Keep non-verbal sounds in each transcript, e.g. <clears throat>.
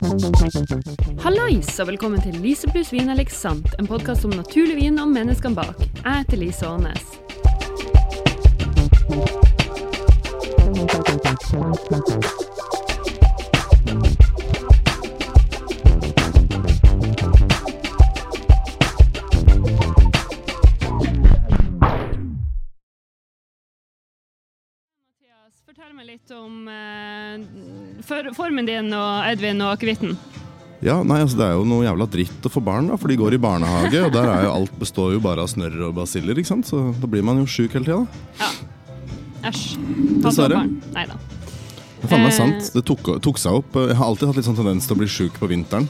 Hallais og velkommen til Lise pluss vin eller sant, en podkast om naturlig vin og menneskene bak. Jeg heter Lise Aanes. Mathias, fortell meg litt om eh, formen din og Edvin og akevitten. Ja, nei, altså Det er jo noe jævla dritt å få barn, da, for de går i barnehage. Og der er jo alt består jo bare av snørr og basiller, ikke sant? så da blir man jo sjuk hele tida. Ja. Æsj. Dessverre. Nei da. Det er faen meg Eh. sant. Det tok, tok seg opp. Jeg har alltid hatt litt sånn tendens til å bli sjuk på vinteren.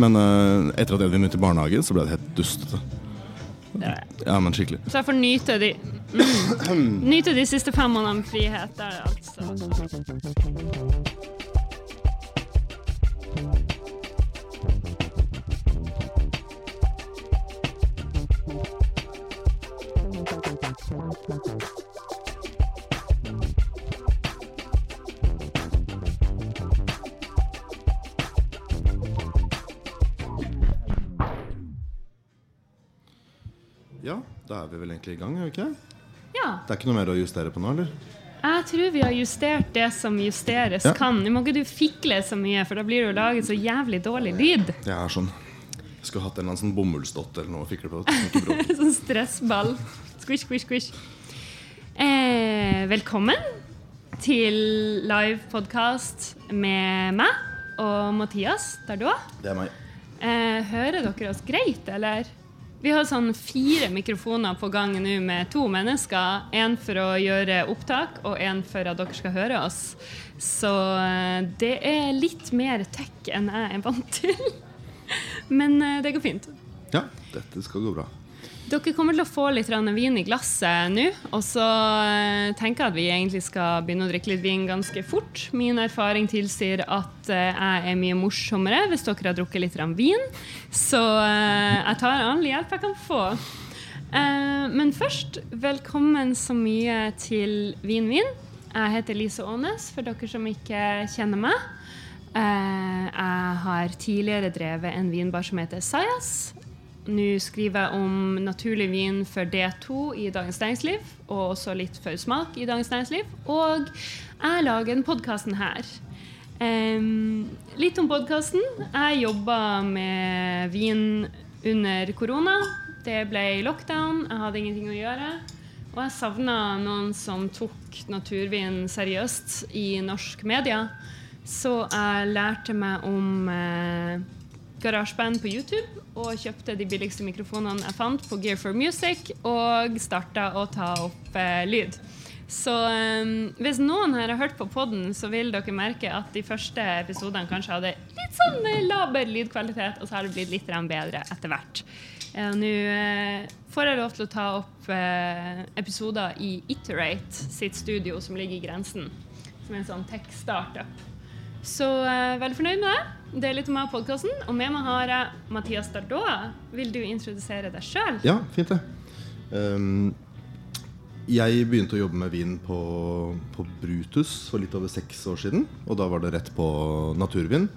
Men eh, etter at Edvin begynte i barnehage, så ble det helt dustete. Ja, men skikkelig. Så jeg får nyte de mm, Nyte de siste fem månedene med frihet. Der, altså. Er vi vel egentlig i gang, er vi ikke? Ja. Det er ikke noe mer å justere på nå, eller? Jeg tror vi har justert det som justeres Ja. kan. Nå må ikke du fikle så mye, for da blir det jo laget så jævlig dårlig lyd. Jeg er sånn Jeg skulle hatt en eller annen sånn bomullsdott eller noe å fikle på. <laughs> Sånn stressball. Squish, squish, squish. Eh, velkommen til live-podkast med meg og Mathias Dardot. Det er meg. Eh, hører dere oss greit, eller? Vi har sånn fire mikrofoner på gang nå med to mennesker. En for å gjøre opptak, og en for at dere skal høre oss. Så eh, det er litt mer tech enn jeg er vant til. <laughs> Men eh, det går fint. Ja, dette skal gå bra. Dere kommer til å få litt vin i glasset nå. Og så eh, tenker jeg at vi egentlig skal begynne å drikke litt vin ganske fort. Min erfaring tilsier at eh, jeg er mye morsommere hvis dere har drukket litt vin. Så eh, jeg tar all hjelp jeg kan få. Men først, velkommen så mye til Vin-Vin. Jeg heter Lise Aanes, for dere som ikke kjenner meg. Jeg har tidligere drevet en vinbar som heter Sajas. Nå skriver jeg om naturlig vin for D2 i Dagens Næringsliv, og også litt for smak i Dagens Næringsliv. Og jeg lager denne podkasten her. Em, litt om podkasten. Jeg jobba med vin under korona. Det ble lockdown, jeg hadde ingenting å gjøre. Og jeg savna noen som tok naturvin seriøst i norsk media. Så jeg lærte meg om eh, garasjeband på YouTube og kjøpte de billigste mikrofonene jeg fant på Gear for Music, og starta å ta opp eh, lyd. Så um, hvis noen her har hørt på podden, så vil dere merke at de første episodene kanskje hadde litt sånn eh, laber lydkvalitet, og så har det blitt litt bedre etter hvert. Eh, Nå eh, får jeg lov til å ta opp eh, episoder i Iterate sitt studio, som ligger i grensen. Som er en sånn tech-startup. Så eh, veldig fornøyd med det. Det er litt om meg og podkasten. Og med meg har jeg Mathias Dardot. Vil du introdusere deg sjøl? Ja, fint det. Um, jeg begynte å jobbe med vin på, på Brutus for litt over seks år siden. Og da var det rett på naturvin.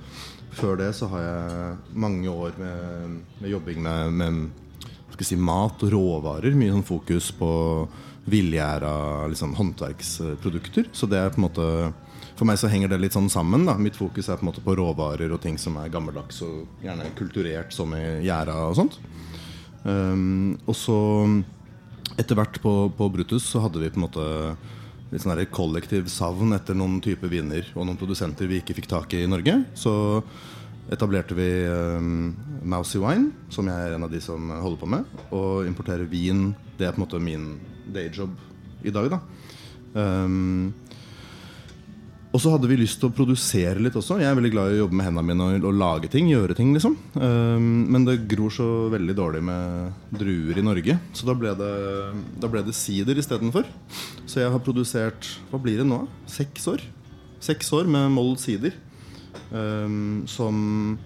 Før det så har jeg mange år med, med jobbing med, med si, mat og råvarer. Mye sånn fokus på villgjæra liksom, håndverksprodukter. Så det er på en måte For meg så henger det litt sånn sammen. da Mitt fokus er på en måte på råvarer og ting som er gammeldags og gjerne kulturert, som i gjæra og sånt. Um, og så etter hvert på, på Brutus så hadde vi på en måte litt sånn der kollektiv savn etter noen type viner og noen produsenter vi ikke fikk tak i i Norge. Så etablerte vi um, Mousy Wine, som jeg er en av de som holder på med. Og importerer vin. Det er på en måte min dayjob i dag. da um, og så hadde vi lyst til å produsere litt også. Jeg er veldig glad i å jobbe med hendene mine og, og lage ting. gjøre ting liksom um, Men det gror så veldig dårlig med druer i Norge. Så da ble det, da ble det sider istedenfor. Så jeg har produsert Hva blir det nå? Seks år? Seks år med mold sider. Um, som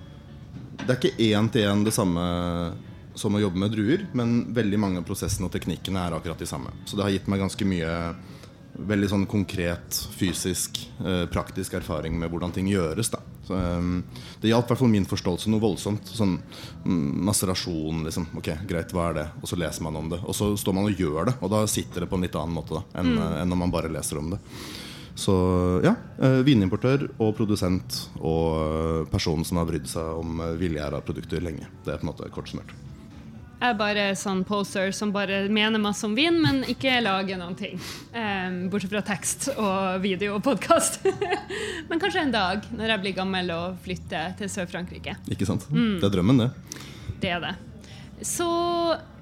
Det er ikke én til én det samme som å jobbe med druer, men veldig mange av prosessene og teknikkene er akkurat de samme. Så det har gitt meg ganske mye veldig sånn konkret, fysisk, eh, praktisk erfaring med hvordan ting gjøres. da så, um, Det hjalp i hvert fall min forståelse noe voldsomt. Sånn mm, maserasjon, liksom. Ok, greit, hva er det? Og så leser man om det. Og så står man og gjør det, og da sitter det på en litt annen måte da enn, Mm. eh, enn når man bare leser om det. Så ja, eh, vinimportør og produsent og person som har brydd seg om eh, viljegjæra-produkter lenge. Det er på en måte kort summert. Jeg er bare sånn poser som bare mener masse om vin, men ikke lager noen ting. Um, bortsett fra tekst og video og podkast. <laughs> men kanskje en dag, når jeg blir gammel og flytter til Sør-Frankrike. Ikke sant? Mm. Det er drømmen, det. Det er det. Så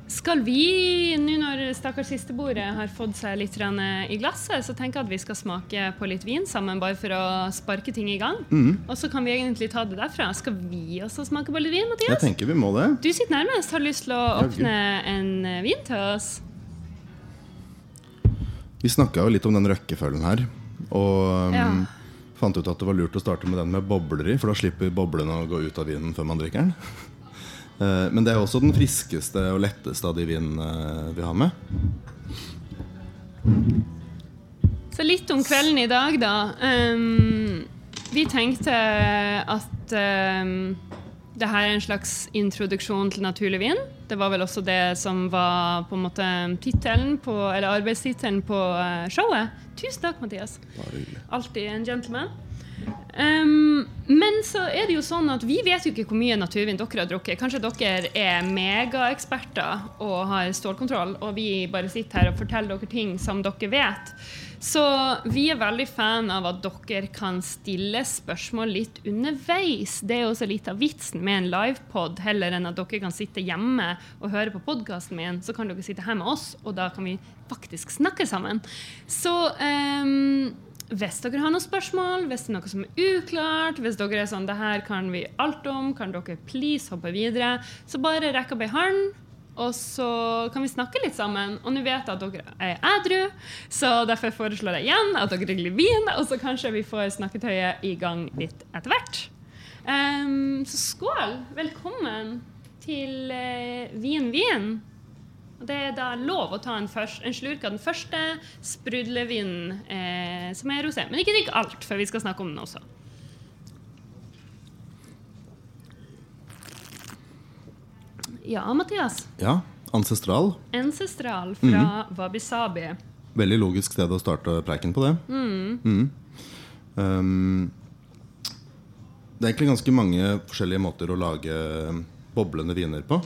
skal vi, nå når stakkars sistebordet har fått seg litt i glasset, så tenker jeg at vi skal smake på litt vin sammen, bare for å sparke ting i gang. Mm. Og så kan vi egentlig ta det derfra. Skal vi også smake på litt vin, Mathias? Jeg tenker vi må det. Du sitter nærmest. Har lyst til å åpne en eh, vin til oss? Vi snakka jo litt om den røkkefølgen her. Og um, Ja. fant ut at det var lurt å starte med den med bobler i, for da slipper boblene å gå ut av vinen før man drikker den. Eh, Men det er også den friskeste og letteste av de vinene eh, vi har med. Så litt om kvelden i dag, da. Um, vi tenkte at um, det her er en slags introduksjon til naturlig vin. Det var vel også det som var på en måte tittelen på, eller arbeidstittelen på eh, showet. Tusen takk, Mathias. Alltid en gentleman. Ehm, men så er det jo sånn at vi vet jo ikke hvor mye naturvin dere har drukket. Kanskje dere er megaeksperter og har stålkontroll, og vi bare sitter her og forteller dere ting som dere vet. Så vi er veldig fan av at dere kan stille spørsmål litt underveis. Det er også litt av vitsen med en livepod, heller enn at dere kan sitte hjemme og høre på podkasten min. Så kan dere sitte her med oss, og da kan vi faktisk snakke sammen. Så ehm, hvis dere har noen spørsmål, hvis det er noe som er uklart, hvis dere er sånn det her kan vi alt om, kan dere please hoppe videre, så bare rekk opp ei hånd. Og så kan vi snakke litt sammen. Og nå vet jeg at dere er ædru, så derfor foreslår jeg igjen at dere litt vin, og så kanskje vi får snakketøyet i gang litt etter hvert. Um, så skål! Velkommen til uh, Vin Vin. Det er da lov å ta en, først, en slurk av den første sprudlevinen eh, som er rosé. Men ikke drikk alt, for vi skal snakke om den også. Ja, Mathias. Ja, ancestral. Ancestral fra Wabi-Sabi. Veldig logisk sted å starte preiken på det. Mm. Um, det er egentlig ganske mange forskjellige måter å lage boblende viner på.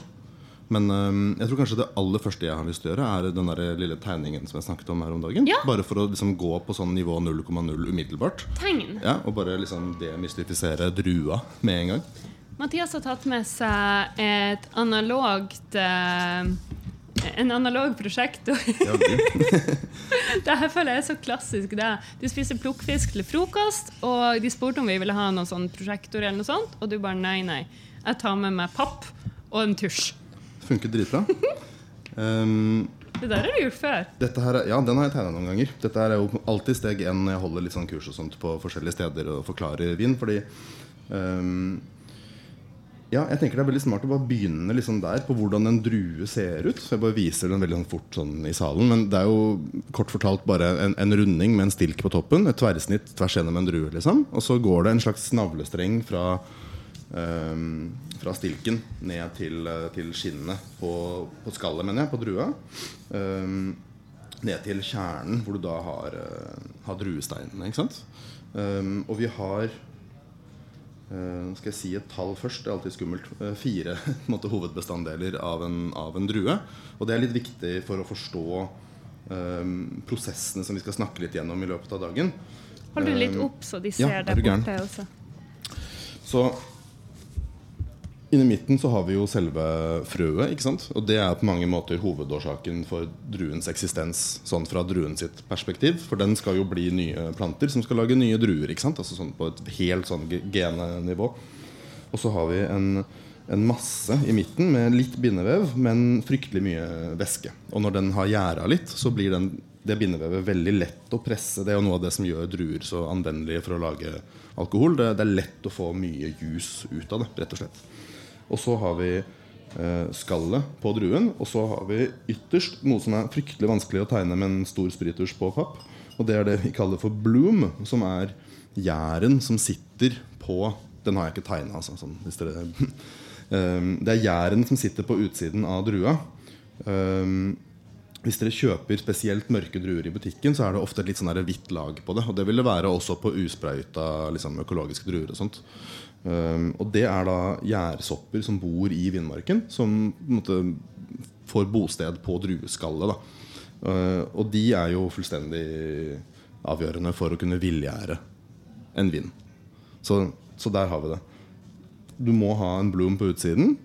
Men um, jeg tror kanskje det aller første jeg har lyst til å gjøre, er den der lille tegningen som jeg snakket om her om dagen. Ja. Bare for å liksom gå på sånn nivå 0,0 umiddelbart. Tegn. Ja, Og bare liksom demystifisere drua med en gang. Mathias har tatt med seg et analogt eh, En analog prosjektor. Det- <laughs> Det her føler jeg er så klassisk. det. Du spiser plukkfisk til frokost, og de spurte om vi ville ha noen sånn prosjektor, eller noe sånt, og du bare nei, nei. Jeg tar med meg papp og en tusj. Funker dritbra. Um, <laughs> Det der har du gjort før. Dette her, er- ja, den har jeg tegna noen ganger. Dette her er jo alltid steg én når jeg holder litt sånn kurs og sånt på forskjellige steder og forklarer vin. Fordi um, ja, jeg tenker det er veldig smart å bare begynne liksom der på hvordan en drue ser ut. Så jeg bare viser den veldig sånn fort sånn i salen. Men det er jo kort fortalt bare en, en runding med en stilk på toppen. Et tverrsnitt tvers gjennom en drue. liksom Og så går det en slags navlestreng fra ehm, fra stilken ned til, eh, til skinnene på, på skallet, mener jeg, på drua. Um, ned til kjernen, hvor du da har, eh, har druesteinene. Ikke sant? Um, og vi har Uh, Skal jeg si et tall først? Det er alltid skummelt. Uh, fire <laughs> måte, hovedbestanddeler av en, av en drue. Og det er litt viktig for å forstå um, prosessene som vi skal snakke litt gjennom i løpet av dagen. Hold du litt opp, så de ser ja, deg borte også. Så inni midten så har vi jo selve frøet. ikke sant? Og det er på mange måter hovedårsaken for druens eksistens sånn fra druen sitt perspektiv. For den skal jo bli nye planter som skal lage nye druer. ikke sant? Altså sånn På et helt sånn genenivå. Og så har vi en, en masse i midten med litt bindevev, men fryktelig mye væske. Og når den har gjæra litt, så blir den, det bindevevet veldig lett å presse. Det er jo noe av det som gjør druer så anvendelige for å lage alkohol. Det, det er lett å få mye juice ut av det, rett og slett. Og så har vi eh, skallet på druen. Og så har vi ytterst noe som er fryktelig vanskelig å tegne med en stor sprittusj på papp. Og det er det vi kaller for bloom, som er gjæren som sitter på Den har jeg ikke tegna, altså. Sånn, dere, um, <laughs> det er gjæren som sitter på utsiden av drua. Um, hvis dere kjøper spesielt mørke druer i butikken, så er det ofte et litt sånn hvitt lag på det. Og det vil det være også på usprøyta liksom, økologiske druer. og sånt. Um, og det er da gjærsopper som bor i vindmarken, som måte, får bosted på drueskallet. Uh, og de er jo fullstendig avgjørende for å kunne villgjære en vind. Så, så der har vi det. Du må ha en bloom på utsiden.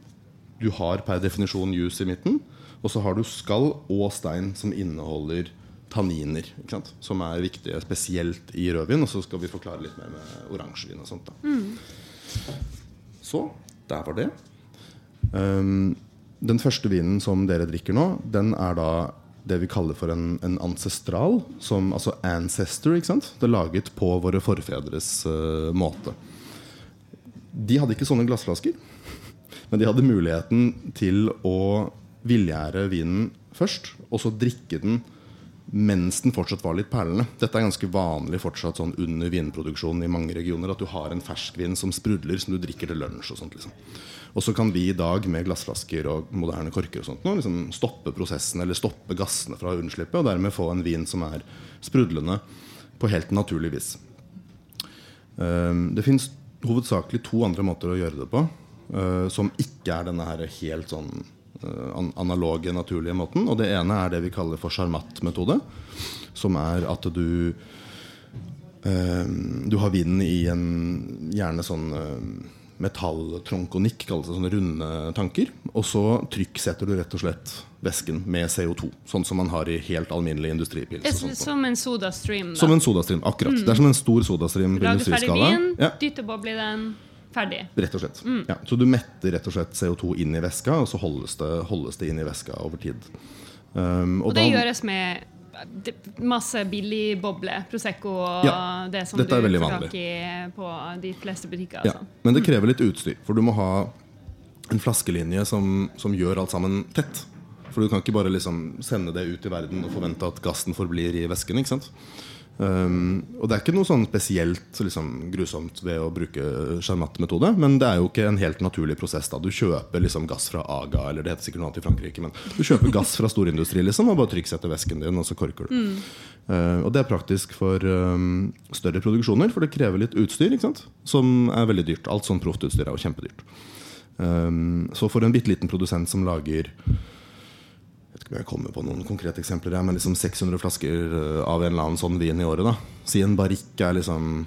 Du har per definisjon juice i midten. Og så har du skall og stein som inneholder tanniner. Som er viktige spesielt i rødvin. Og så skal vi forklare litt mer med oransjevin og sånt. da. Så der var det. Um, den første vinen som dere drikker nå, den er da det vi kaller for en, en ancestral. Som, altså ancestor. ikke sant? Det er laget på våre forfedres uh, måte. De hadde ikke sånne glassflasker. <laughs> Men de hadde muligheten til å villgjære vinen først, og så drikke den mens den fortsatt var litt perlende. Dette er ganske vanlig fortsatt sånn under vinproduksjonen i mange regioner. At du har en ferskvin som sprudler, som du drikker til lunsj. Og sånt liksom. Og så kan vi i dag med glassflasker og moderne korker og sånt nå, liksom stoppe prosessen eller stoppe gassene fra unnslippet, og dermed få en vin som er sprudlende på helt naturlig vis. Um, det fins hovedsakelig to andre måter å gjøre det på, uh, som ikke er denne her helt sånn analoge, naturlige måten. Og det ene er det vi kaller for Charmat-metode, som er at du eh, Du har vinden i en gjerne sånn metalltronkonikk, kalles det sånne runde tanker. Og så trykksetter du rett og slett væsken med CO2. Sånn som man har i helt alminnelig industripils. Som en sodastream. da. Som en sodastream, akkurat. Det er som en stor sodastream på Lager ferdig vin, Ja, dytter boble i den, ferdig. rett og slett. Ja, så du metter rett og slett CO2 inn i væska, og så holdes det, holdes det inn i væska over tid. Um, Og det da- gjøres med masse billig boble, Prosecco og Ja, det som du tar får tak i på de fleste butikker. Ja, Altså. men det krever litt utstyr, for du må ha en flaskelinje som, som gjør alt sammen tett. For du kan ikke bare liksom sende det ut i verden og forvente at gassen forblir i væsken. ikke sant? Um, og det er ikke noe sånn spesielt liksom, grusomt ved å bruke Charmat-metode, men det er jo ikke en helt naturlig prosess. da Du kjøper liksom gass fra Aga, eller det heter sikkert noe annet i Frankrike, men du kjøper gass fra storindustri liksom, og bare trykksetter væsken din, og så korker du. Uh, og det er praktisk for um, større produksjoner, for det krever litt utstyr, ikke sant? som er veldig dyrt. Alt sånn proftutstyr er jo kjempedyrt. Um, så for en bitte liten produsent som lager ikke jeg kommer på noen konkrete eksempler her, men liksom 600 flasker eh, av en eller annen sånn vin i året. da Si en barrikk er liksom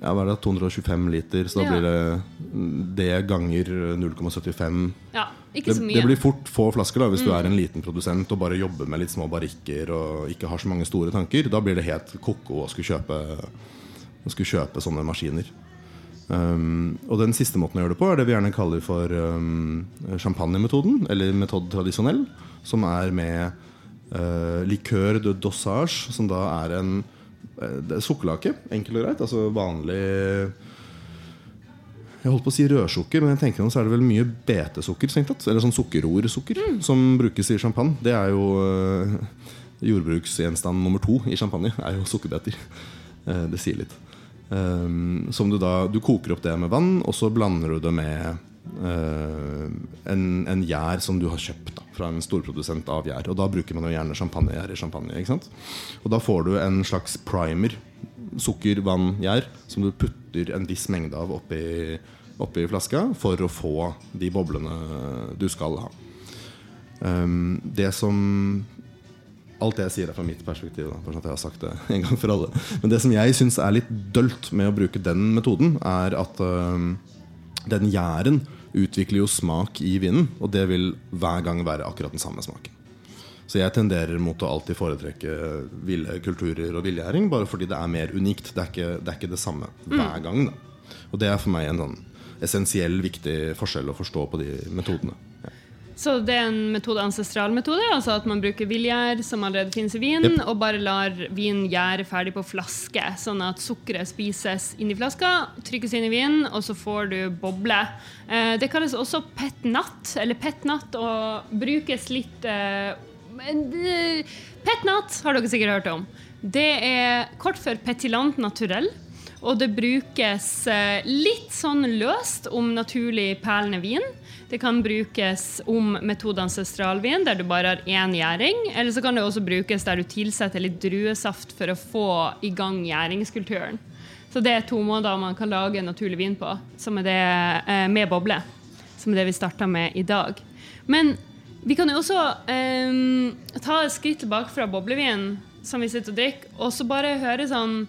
Ja, hva er det? 225 liter. Så da Ja. blir det det ganger 0,75 Ja, ikke så mye. det blir fort få flasker da hvis du er en liten produsent og bare jobber med litt små barrikker og ikke har så mange store tanker. Da blir det helt ko-ko å skulle kjøpe, å skulle kjøpe sånne maskiner. Um, og den siste måten å gjøre det på er det vi gjerne kaller for um, champagnemetoden, eller metode tradisjonell, som er med uh, likør de dossage, som da er en uh, er sukkerlake, enkelt og greit. Altså vanlig jeg holdt på å si rødsukker, men jeg tenker så er det vel mye betesukker. tatt. Eller sånn sukkerrorsukker som brukes i champagne. Det er jo øh, jordbruksgjenstand nummer to i champagne. er jo sukkerbeter. Eh, det sier litt. Um, som du da Du koker opp det med vann, og så blander du det med uh, en, en gjær som du har kjøpt da, fra en storprodusent av gjær. Og da bruker man jo gjerne champagnegjær i champagne. ikke sant? Og da får du en slags primer sukker, vann, gjær som du putter en viss mengde av oppi, oppi flaska for å få de boblene du skal ha. Um, det som Alt det jeg sier er fra mitt perspektiv. Da, for sånn at jeg har sagt det en gang for alle Men det som jeg syns er litt dølt med å bruke den metoden, er at um, den gjæren utvikler jo smak i vinen, og det vil hver gang være akkurat den samme smaken. Så jeg tenderer mot å alltid foretrekke ville kulturer og villgjæring, bare fordi det er mer unikt. Det er ikke det, er ikke det samme hver gang. Da. Og det er for meg en sånn essensiell, viktig forskjell å forstå på de metodene. Så det er en metode, ancestral metode, altså at man bruker villgjær som allerede finnes i vin, yep. og bare lar vin gjære ferdig på flaske, sånn at sukkeret spises inn i flaska, trykkes inn i vinen, og så får du boble. Eh, det kalles også pet nat, eller pet nat, og brukes litt eh, eh, Pet Nat har dere sikkert hørt om. Det er kort for Petilant naturell. Og det brukes eh, litt sånn løst om naturlig perlende vin. Det kan brukes om metode ancestralvin, der du bare har én gjæring. Eller så kan det også brukes der du tilsetter litt druesaft for å få i gang gjæringskulturen. Så det er to måter man kan lage naturlig vin på, som er det eh, med boble. Som er det vi starta med i dag. Men vi kan jo også um, ta et skritt tilbake fra boblevin, som vi sitter og drikker, og så bare høre sånn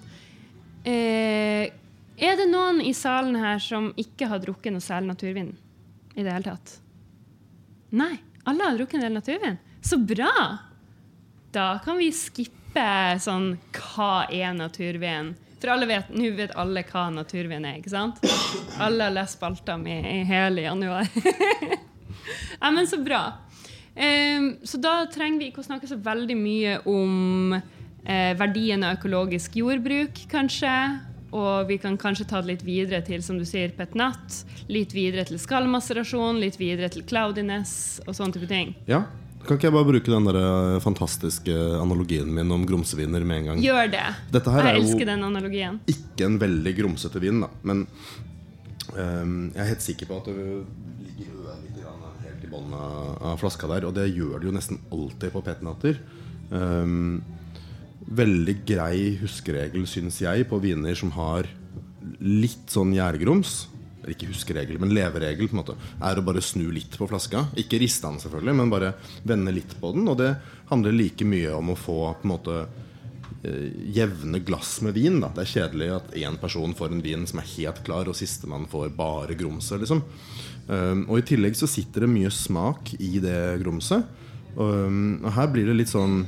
uh, Er det noen i salen her som ikke har drukket noe særlig naturvin i det hele tatt? Nei. Alle har drukket en del naturvin. Så bra! Da kan vi skippe sånn Hva er naturvin? For alle vet, nå vet alle hva naturvin er, ikke sant? Alle har lest spalta mi i hele januar. <laughs> ja, men så bra. Um, så da trenger vi ikke å snakke så veldig mye om eh, verdien av økologisk jordbruk, kanskje. Og vi kan kanskje ta det litt videre til som du sier, petnat. Litt videre til skallmaserasjon, litt videre til cloudiness og sånne type ting. Ja, kan ikke jeg bare bruke den der eh, fantastiske analogien min om grumseviner med en gang? Gjør det. Dette her jeg er elsker jo den analogien. ikke en veldig grumsete vin, da. Men um, jeg er helt sikker på at det ligger litt helt i bunnen av, flaska der. Og det gjør det jo nesten alltid på petnatter. Um, veldig grei huskeregel, syns jeg, på viner som har litt sånn gjærgrums. Ikke huskeregel, men leveregel på en måte er å bare snu litt på flaska. Ikke riste den, selvfølgelig, men bare vende litt på den. Og det handler like mye om å få på en måte eh, jevne glass med vin. Da. Det er kjedelig at én person får en vin som er helt klar, og sistemann får bare grumset. Liksom. Um, og i tillegg så sitter det mye smak i det grumset. Um, og her blir det litt sånn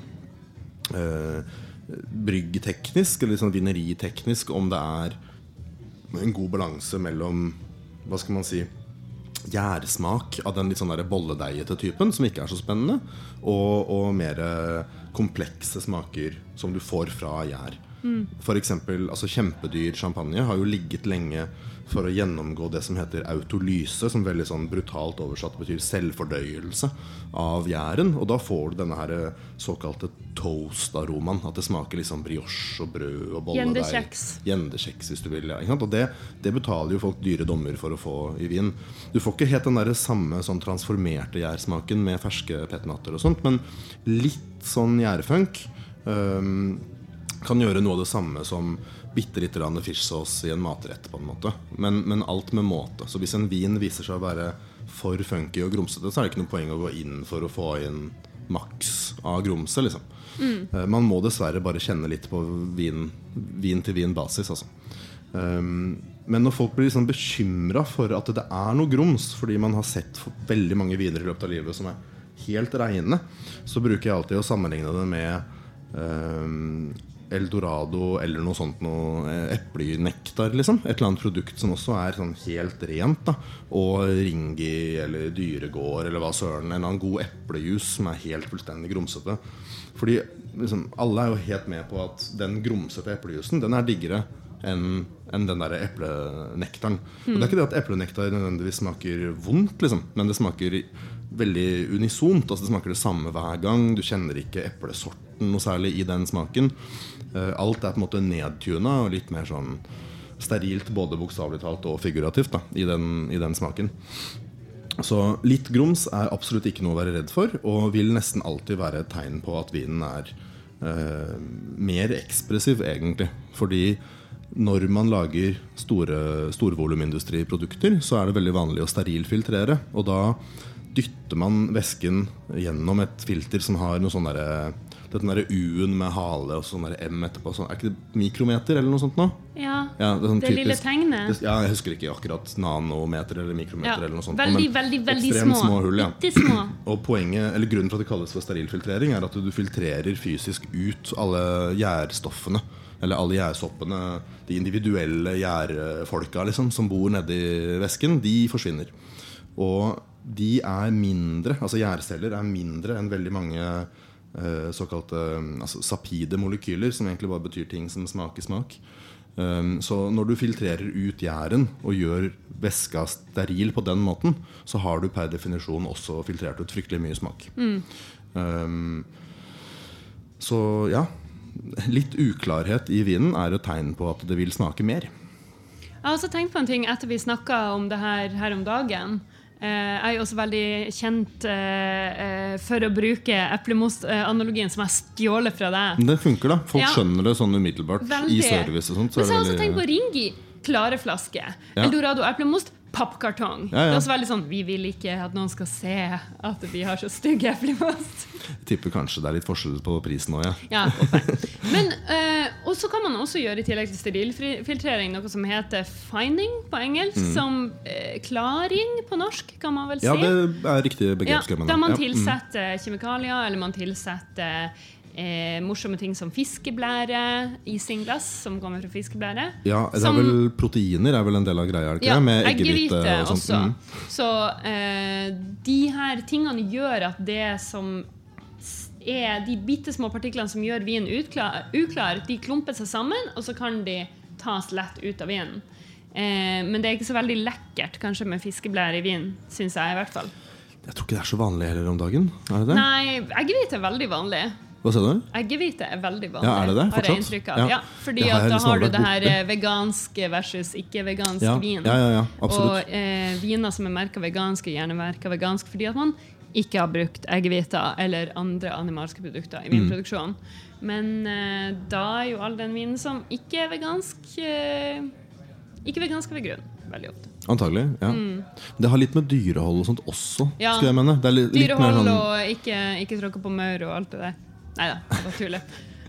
uh, bryggteknisk, eller sånn vineriteknisk, om det er en god balanse mellom Hva skal man si gjærsmak av den litt sånn bolledeigete typen, som ikke er så spennende, og, og mer komplekse smaker som du får fra gjær. Mm. Eksempel, altså Kjempedyr champagne har jo ligget lenge for å gjennomgå det som heter autolyse, som veldig sånn brutalt oversatt betyr selvfordøyelse av gjæren. Og da får du denne her eh, såkalte toast-aromaen. At det smaker liksom brioche og brød og bolledeig. Gjendekjeks. Gjendekjeks, hvis du vil. Ja, og det, det betaler jo folk dyre dommer for å få i vin. Du får ikke helt den der samme sånn transformerte gjærsmaken med ferske petnatter og sånt, men litt sånn gjærfunk um, kan gjøre noe av det samme som bitte litt fishsaus i en matrett, på en måte. Men, men, alt med måte. Så hvis en vin viser seg å være for funky og grumsete, så er det ikke noe poeng å gå inn for å få inn maks av grumse. Liksom. Mm. Uh, man må dessverre bare kjenne litt på vin, vin til vin-basis. Altså. Um, men når folk blir liksom bekymra for at det er noe grums, fordi man har sett veldig mange viner i løpet av livet som er helt reine, så bruker jeg alltid å sammenligne det med um, eldorado eller noe sånt noe eh, eplenektar, liksom. Et eller annet produkt som også er sånn helt rent. da Og Ringi eller Dyregård eller hva søren. En eller annen god eplejus som er helt fullstendig grumsete. Fordi liksom, alle er jo helt med på at den grumsete eplejusen Den er diggere enn en den der eplenektaren. Mm. Og det er ikke det at eplenektar nødvendigvis smaker vondt, liksom, men det smaker veldig unisont. Altså Det smaker det samme hver gang. Du kjenner ikke eplesorten noe særlig i den smaken. Eh, alt er på en måte nedtuna og litt mer sånn sterilt, både bokstavelig talt og figurativt, da, i, den, i den smaken. Så litt grums er absolutt ikke noe å være redd for, og vil nesten alltid være et tegn på at vinen er eh, mer ekspressiv, egentlig. Fordi når man lager store storvolumindustriprodukter, så er det veldig vanlig å sterilfiltrere. Og da dytter man væsken gjennom et filter som har noe sånn derre den derre U-en med hale og sånn M etterpå. Sånn, er ikke det mikrometer eller noe sånt nå? Ja, ja det, sånn det lille tegnet. Det, ja, jeg husker ikke akkurat nanometer eller mikrometer. Ja, eller noe sånt Veldig, men veldig, veldig små. små hull. Ja. små. <clears throat> Og poenget, eller Grunnen for at det kalles for sterilfiltrering, er at du filtrerer fysisk ut alle gjærstoffene. Eller alle gjærsoppene. De individuelle gjærfolka liksom, som bor nedi væsken, de forsvinner. Og de er mindre, altså gjærceller er mindre enn veldig mange såkalte altså sapide molekyler, som egentlig bare betyr ting som smaker smak. Um, så når du filtrerer ut gjæren og gjør væska steril på den måten, så har du per definisjon også filtrert ut fryktelig mye smak. Mm. Um, så ja. Litt uklarhet i vinen er et tegn på at det vil smake mer. Jeg har også tenkt på en ting etter vi snakka om det her her om dagen. Eh, jeg er også veldig kjent eh, eh, for å bruke eplemost-analogien som jeg stjåler fra deg. Det funker, da. Folk Ja. skjønner det sånn umiddelbart Veldig. i service og sånt. Så Men så har jeg også veldig... tenkt på Ringi. Klare flasker. Ja. Eldorado eplemost. Pappkartong. Ja, ja. Det er også veldig sånn Vi vil ikke at noen skal se at vi har så stygg jeg tipper kanskje det er litt forskjell på prisen òg, ja. Ja. Men, eh, og så kan man også gjøre i tillegg til sterilfiltrering noe som heter fining på engelsk. Som eh, klaring på norsk, kan man vel si. Mm. Ja, det er riktig Ja, begrep. skal jeg mene. da man Ja, mm. tilsetter kjemikalier, eller man tilsetter eh, morsomme ting som fiskeblære, isinglass som kommer fra fiskeblære. Ja, det er Som- vel Proteiner er vel en del av greia? ikke Ja? Med eggehvite og sånt. også. Mm. Så eh, de her tingene gjør at det som er de bitte små partiklene som gjør vinen uklar, uklar, de klumper seg sammen, og så kan de tas lett ut av vinen. Eh, men det er ikke så veldig lekkert kanskje med fiskeblære i vin, syns jeg i hvert fall. Jeg tror ikke det er så vanlig heller om dagen. Er det det? Nei, eggehvite er veldig vanlig. Hva sa du? Eggehvite er veldig vanlig. Ja, er det det? Har jeg inntrykk av. Ja. Ja. fordi har at da har du det her eh, veganske versus ikke-vegansk Ja, vin. ja, ja, ja, absolutt. Og eh, viner som er merka vegansk, er gjerne merka vegansk fordi at man ikke har brukt eggehviter eller andre animalske produkter i Mm. vinproduksjonen. Men eh, da er jo all den vinen som ikke er vegansk, eh, ikke vegansk ved grunn. Veldig ofte. Antagelig. ja Det har litt med dyrehold og sånt også, Mm. Ja. skulle jeg mene. Det litt, litt Dyrehold sånn og ikke, ikke tråkke på maur og alt det der. Nei da, det var tuller.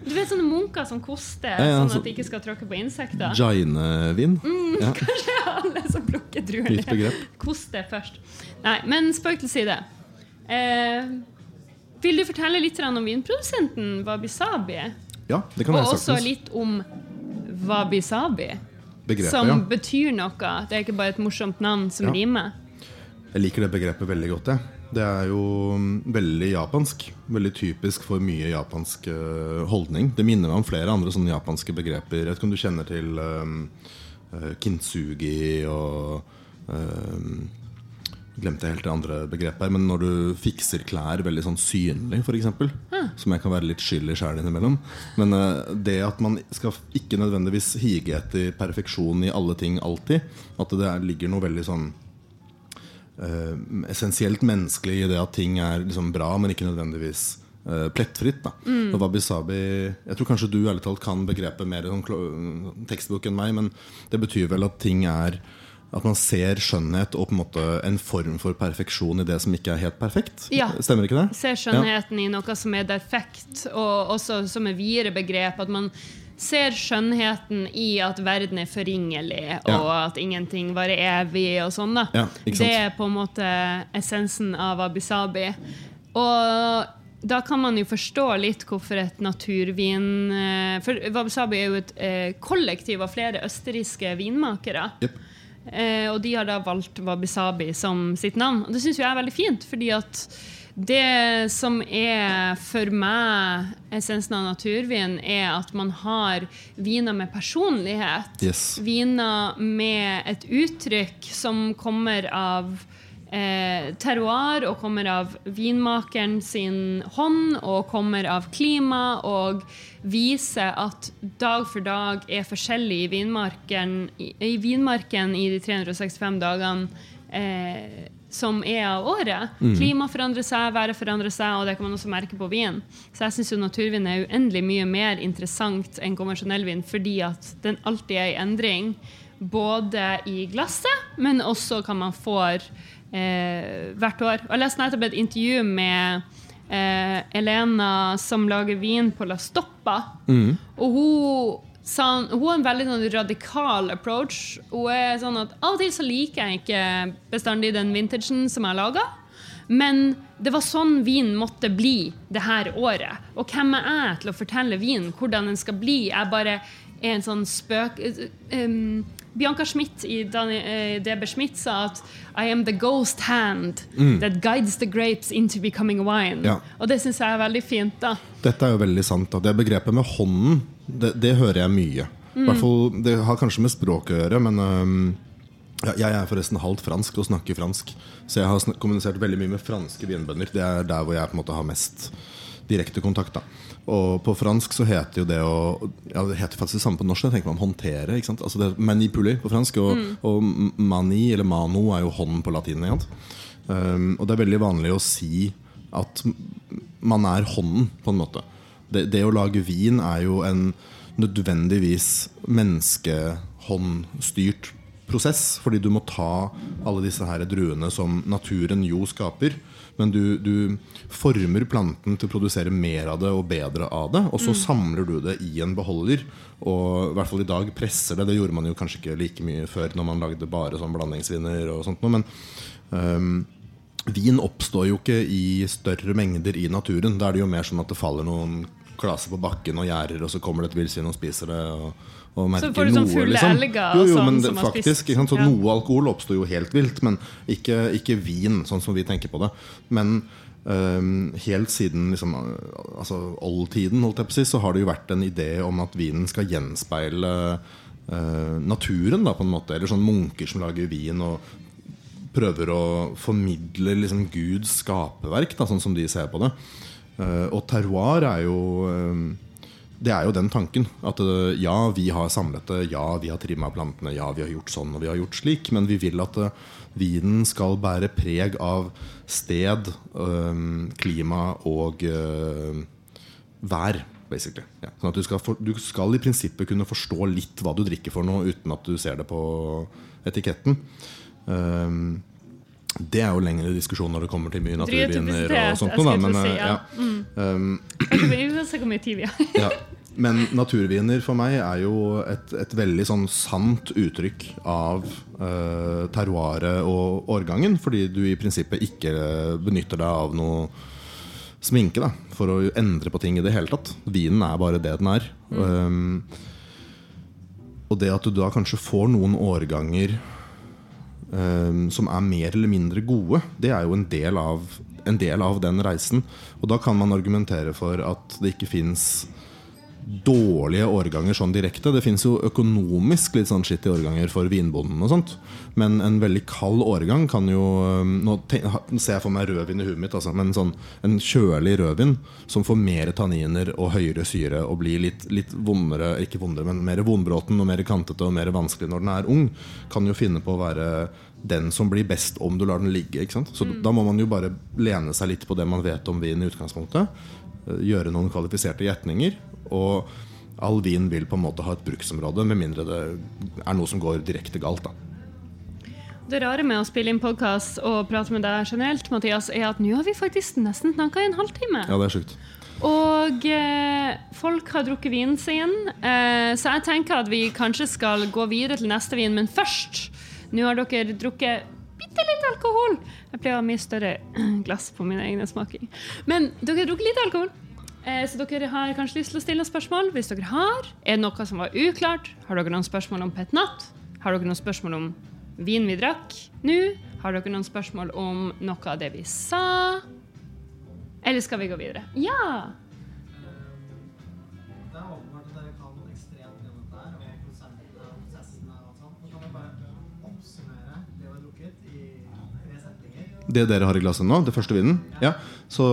Du vet sånne munker som koster, Ja, ja, sånn så- at de ikke skal tråkke på insekter? Jainevin. Mm. Ja, <laughs> Alle som plukker druer nytt begrep. Koste først. Nei, men spøk til side. Eh, vil du fortelle litt om vinprodusenten Wabi Sabi? Ja, det kan Og også saktens. litt om Wabi Sabi, Begrepet, som ja. betyr noe. Det er ikke bare et morsomt navn som Ja. rimer. Jeg liker det begrepet veldig godt. Jeg. Det er jo mm, veldig japansk. Veldig typisk for mye japansk eh, holdning. Det minner meg om flere andre sånne japanske begreper. Jeg vet ikke om du kjenner til um, kintsugi og um, Glemte helt det andre begrepet her. Men når du fikser klær veldig sånn synlig, f.eks. Som jeg kan være litt skyld i sjæl innimellom. Men uh, det at man skal ikke nødvendigvis hige etter perfeksjon i alle ting alltid. At det er, ligger noe veldig sånn essensielt menneskelig i det at ting er liksom bra, men ikke nødvendigvis eh, plettfritt. Da. Og Wabi Sabi Jeg tror kanskje du ærlig talt kan begrepet mer sånn tekstbok enn meg, men det betyr vel at ting er at man ser skjønnhet og på en måte en form for perfeksjon i det som ikke er helt perfekt. Ja. Stemmer ikke det? Ser skjønnheten i noe som er defekt, og også som et videre begrep. At man ser skjønnheten i at verden er forringelig, Ja. og at ingenting varer evig, og sånn. da. Ja, det er på en måte essensen av wabi-sabi. Og da kan man jo forstå litt hvorfor et naturvin eh, For wabi-sabi er jo et eh, kollektiv av flere østerrikske vinmakere. Yep. Eh, og de har da valgt Wabi Sabi som sitt navn. Og det syns jeg er veldig fint, fordi at det som er for meg essensen av naturvin, er at man har viner med personlighet. Yes. Viner med et uttrykk som kommer av eh, terroir og kommer av vinmakeren sin hånd og kommer av klima og viser at dag for dag er forskjellig i vinmarken i, i, vinmarken i de 365 dagene eh, som er av året. Klima forandrer seg, været forandrer seg, og det kan man også merke på vin. Så jeg syns naturvin er uendelig mye mer interessant enn konvensjonell vin fordi at den alltid er i endring. Både i glasset, men også hva man får eh, hvert år. Og jeg leste nettopp et intervju med eh, Elena som lager vin på La Stoppa. Og hun, sa, hun har en veldig sånn radikal approach. Hun er sånn at Av og til så liker jeg ikke bestandig den vintagen som jeg laga. Men det var sånn vin måtte bli det her året. Og hvem er jeg til å fortelle vin hvordan den skal bli? Jeg bare er en sånn spøk... Um, Bianca Schmidt i eh, DB Schmidt sa at I am the ghost hand that guides the grapes into becoming wine. Ja. Og det syns jeg er veldig fint. da. Dette er jo veldig sant. Da. Det begrepet med hånden, det, det hører jeg mye. Mm. hvert fall, Det har kanskje med språket å gjøre, men um, jeg er forresten halvt fransk og snakker fransk. Så jeg har kommunisert veldig mye med franske vinbønder. Det er der hvor jeg på en måte har mest direkte kontakt. da Og på fransk så heter jo det å Ja, det heter faktisk det samme på norsk. Jeg tenker man håndtere. ikke sant? Altså det Manipuli på fransk. Og, og mani eller mano er jo hånd på latin. Ikke sant? Um, og det er veldig vanlig å si at man er hånden, på en måte. Det, det å lage vin er jo en nødvendigvis menneskehåndstyrt prosess. Fordi du må ta alle disse her druene som naturen jo skaper. Men du, du former planten til å produsere mer av det og bedre av det. Og så samler du det i en beholder. Og i hvert fall i dag presser det. Det gjorde man jo kanskje ikke like mye før når man lagde bare sånn blandingsviner og sånt noe. Men um, Vin oppstår jo ikke i større mengder i naturen. Da er det jo mer sånn at det faller noen klaser på bakken og gjerder, og så kommer det et villsvin og spiser det. Og, og merker får du sånn fulle liksom. elger Jo, jo, sånn men det, som har faktisk, spist. Så Ja. Noe alkohol oppstår jo helt vilt, men ikke, ikke vin, sånn som vi tenker på det. Men um, helt siden liksom, altså, oldtiden holdt jeg på å si, så har det jo vært en idé om at vinen skal gjenspeile uh, naturen, da, på en måte. Eller sånn munker som lager vin og prøver å formidle liksom, Guds skaperverk, da, sånn som de ser på det. Uh, og terroir er jo eh, Det er jo den tanken. At eh, ja, vi har samlet det, ja, vi har trimma plantene, ja, vi har gjort sånn og vi har gjort slik. Men vi vil at eh, vinen skal bære preg av sted, eh, klima og vær. Basically. Sånn at du skal, for, du skal i prinsippet kunne forstå litt hva du drikker for noe, uten at du ser det på etiketten. Um, det er jo lengre diskusjon når det kommer til mye naturviner og sånt. noe, Men, si, eh, ja. ja. Um, vi har. <laughs> ja. Men naturviner for meg er jo et, et veldig sånn sant uttrykk av uh, terroiret og årgangen. Fordi du i prinsippet ikke benytter deg av noe sminke da, for å endre på ting i det hele tatt. Vinen er bare det den er. Um, og det at du da kanskje får noen årganger um, som er mer eller mindre gode, det er jo en del, av, en del av den reisen. Og da kan man argumentere for at det ikke fins dårlige årganger sånn direkte. Det fins jo økonomisk litt sånn skittige årganger for vinbonden og sånt. Men en veldig kald årgang kan jo um, Nå ser jeg for meg rødvin i huet mitt, altså, men sånn en kjølig rødvin som får mer tanniner og høyere syre og blir litt, litt vondere, ikke vondere, men mer vondbråten og mer kantete og mer vanskelig når den er ung, kan jo finne på å være den som blir best om du lar den ligge. Ikke sant? Så da må man jo bare lene seg litt på det man vet om vin i utgangspunktet. eh, Gjøre noen kvalifiserte gjetninger. Og all vin vil på en måte ha et bruksområde, med mindre det er noe som går direkte galt. da Det rare med å spille inn podkast og prate med deg generelt, Mathias, er at nå har vi faktisk nesten snakka i en halvtime. Ja, det er sjukt. Og eh, folk har drukket vinen sin, eh, så jeg tenker at vi kanskje skal gå videre til neste vin. Men først, nå har dere drukket bitte litt alkohol. Jeg pleier å ha mye større <clears throat> glass på min egen smaking. Men dere har drukket litt alkohol. Eh, så dere har kanskje lyst til å stille noen spørsmål. Hvis dere har, er det noe som var uklart? Har dere noen spørsmål om Pet Natt? Har dere noen spørsmål om vin vi drakk nå? Har dere noen spørsmål om noe av det vi sa? Eller skal vi gå videre? Ja! Det dere har i glasset nå, det første vinen ja. Så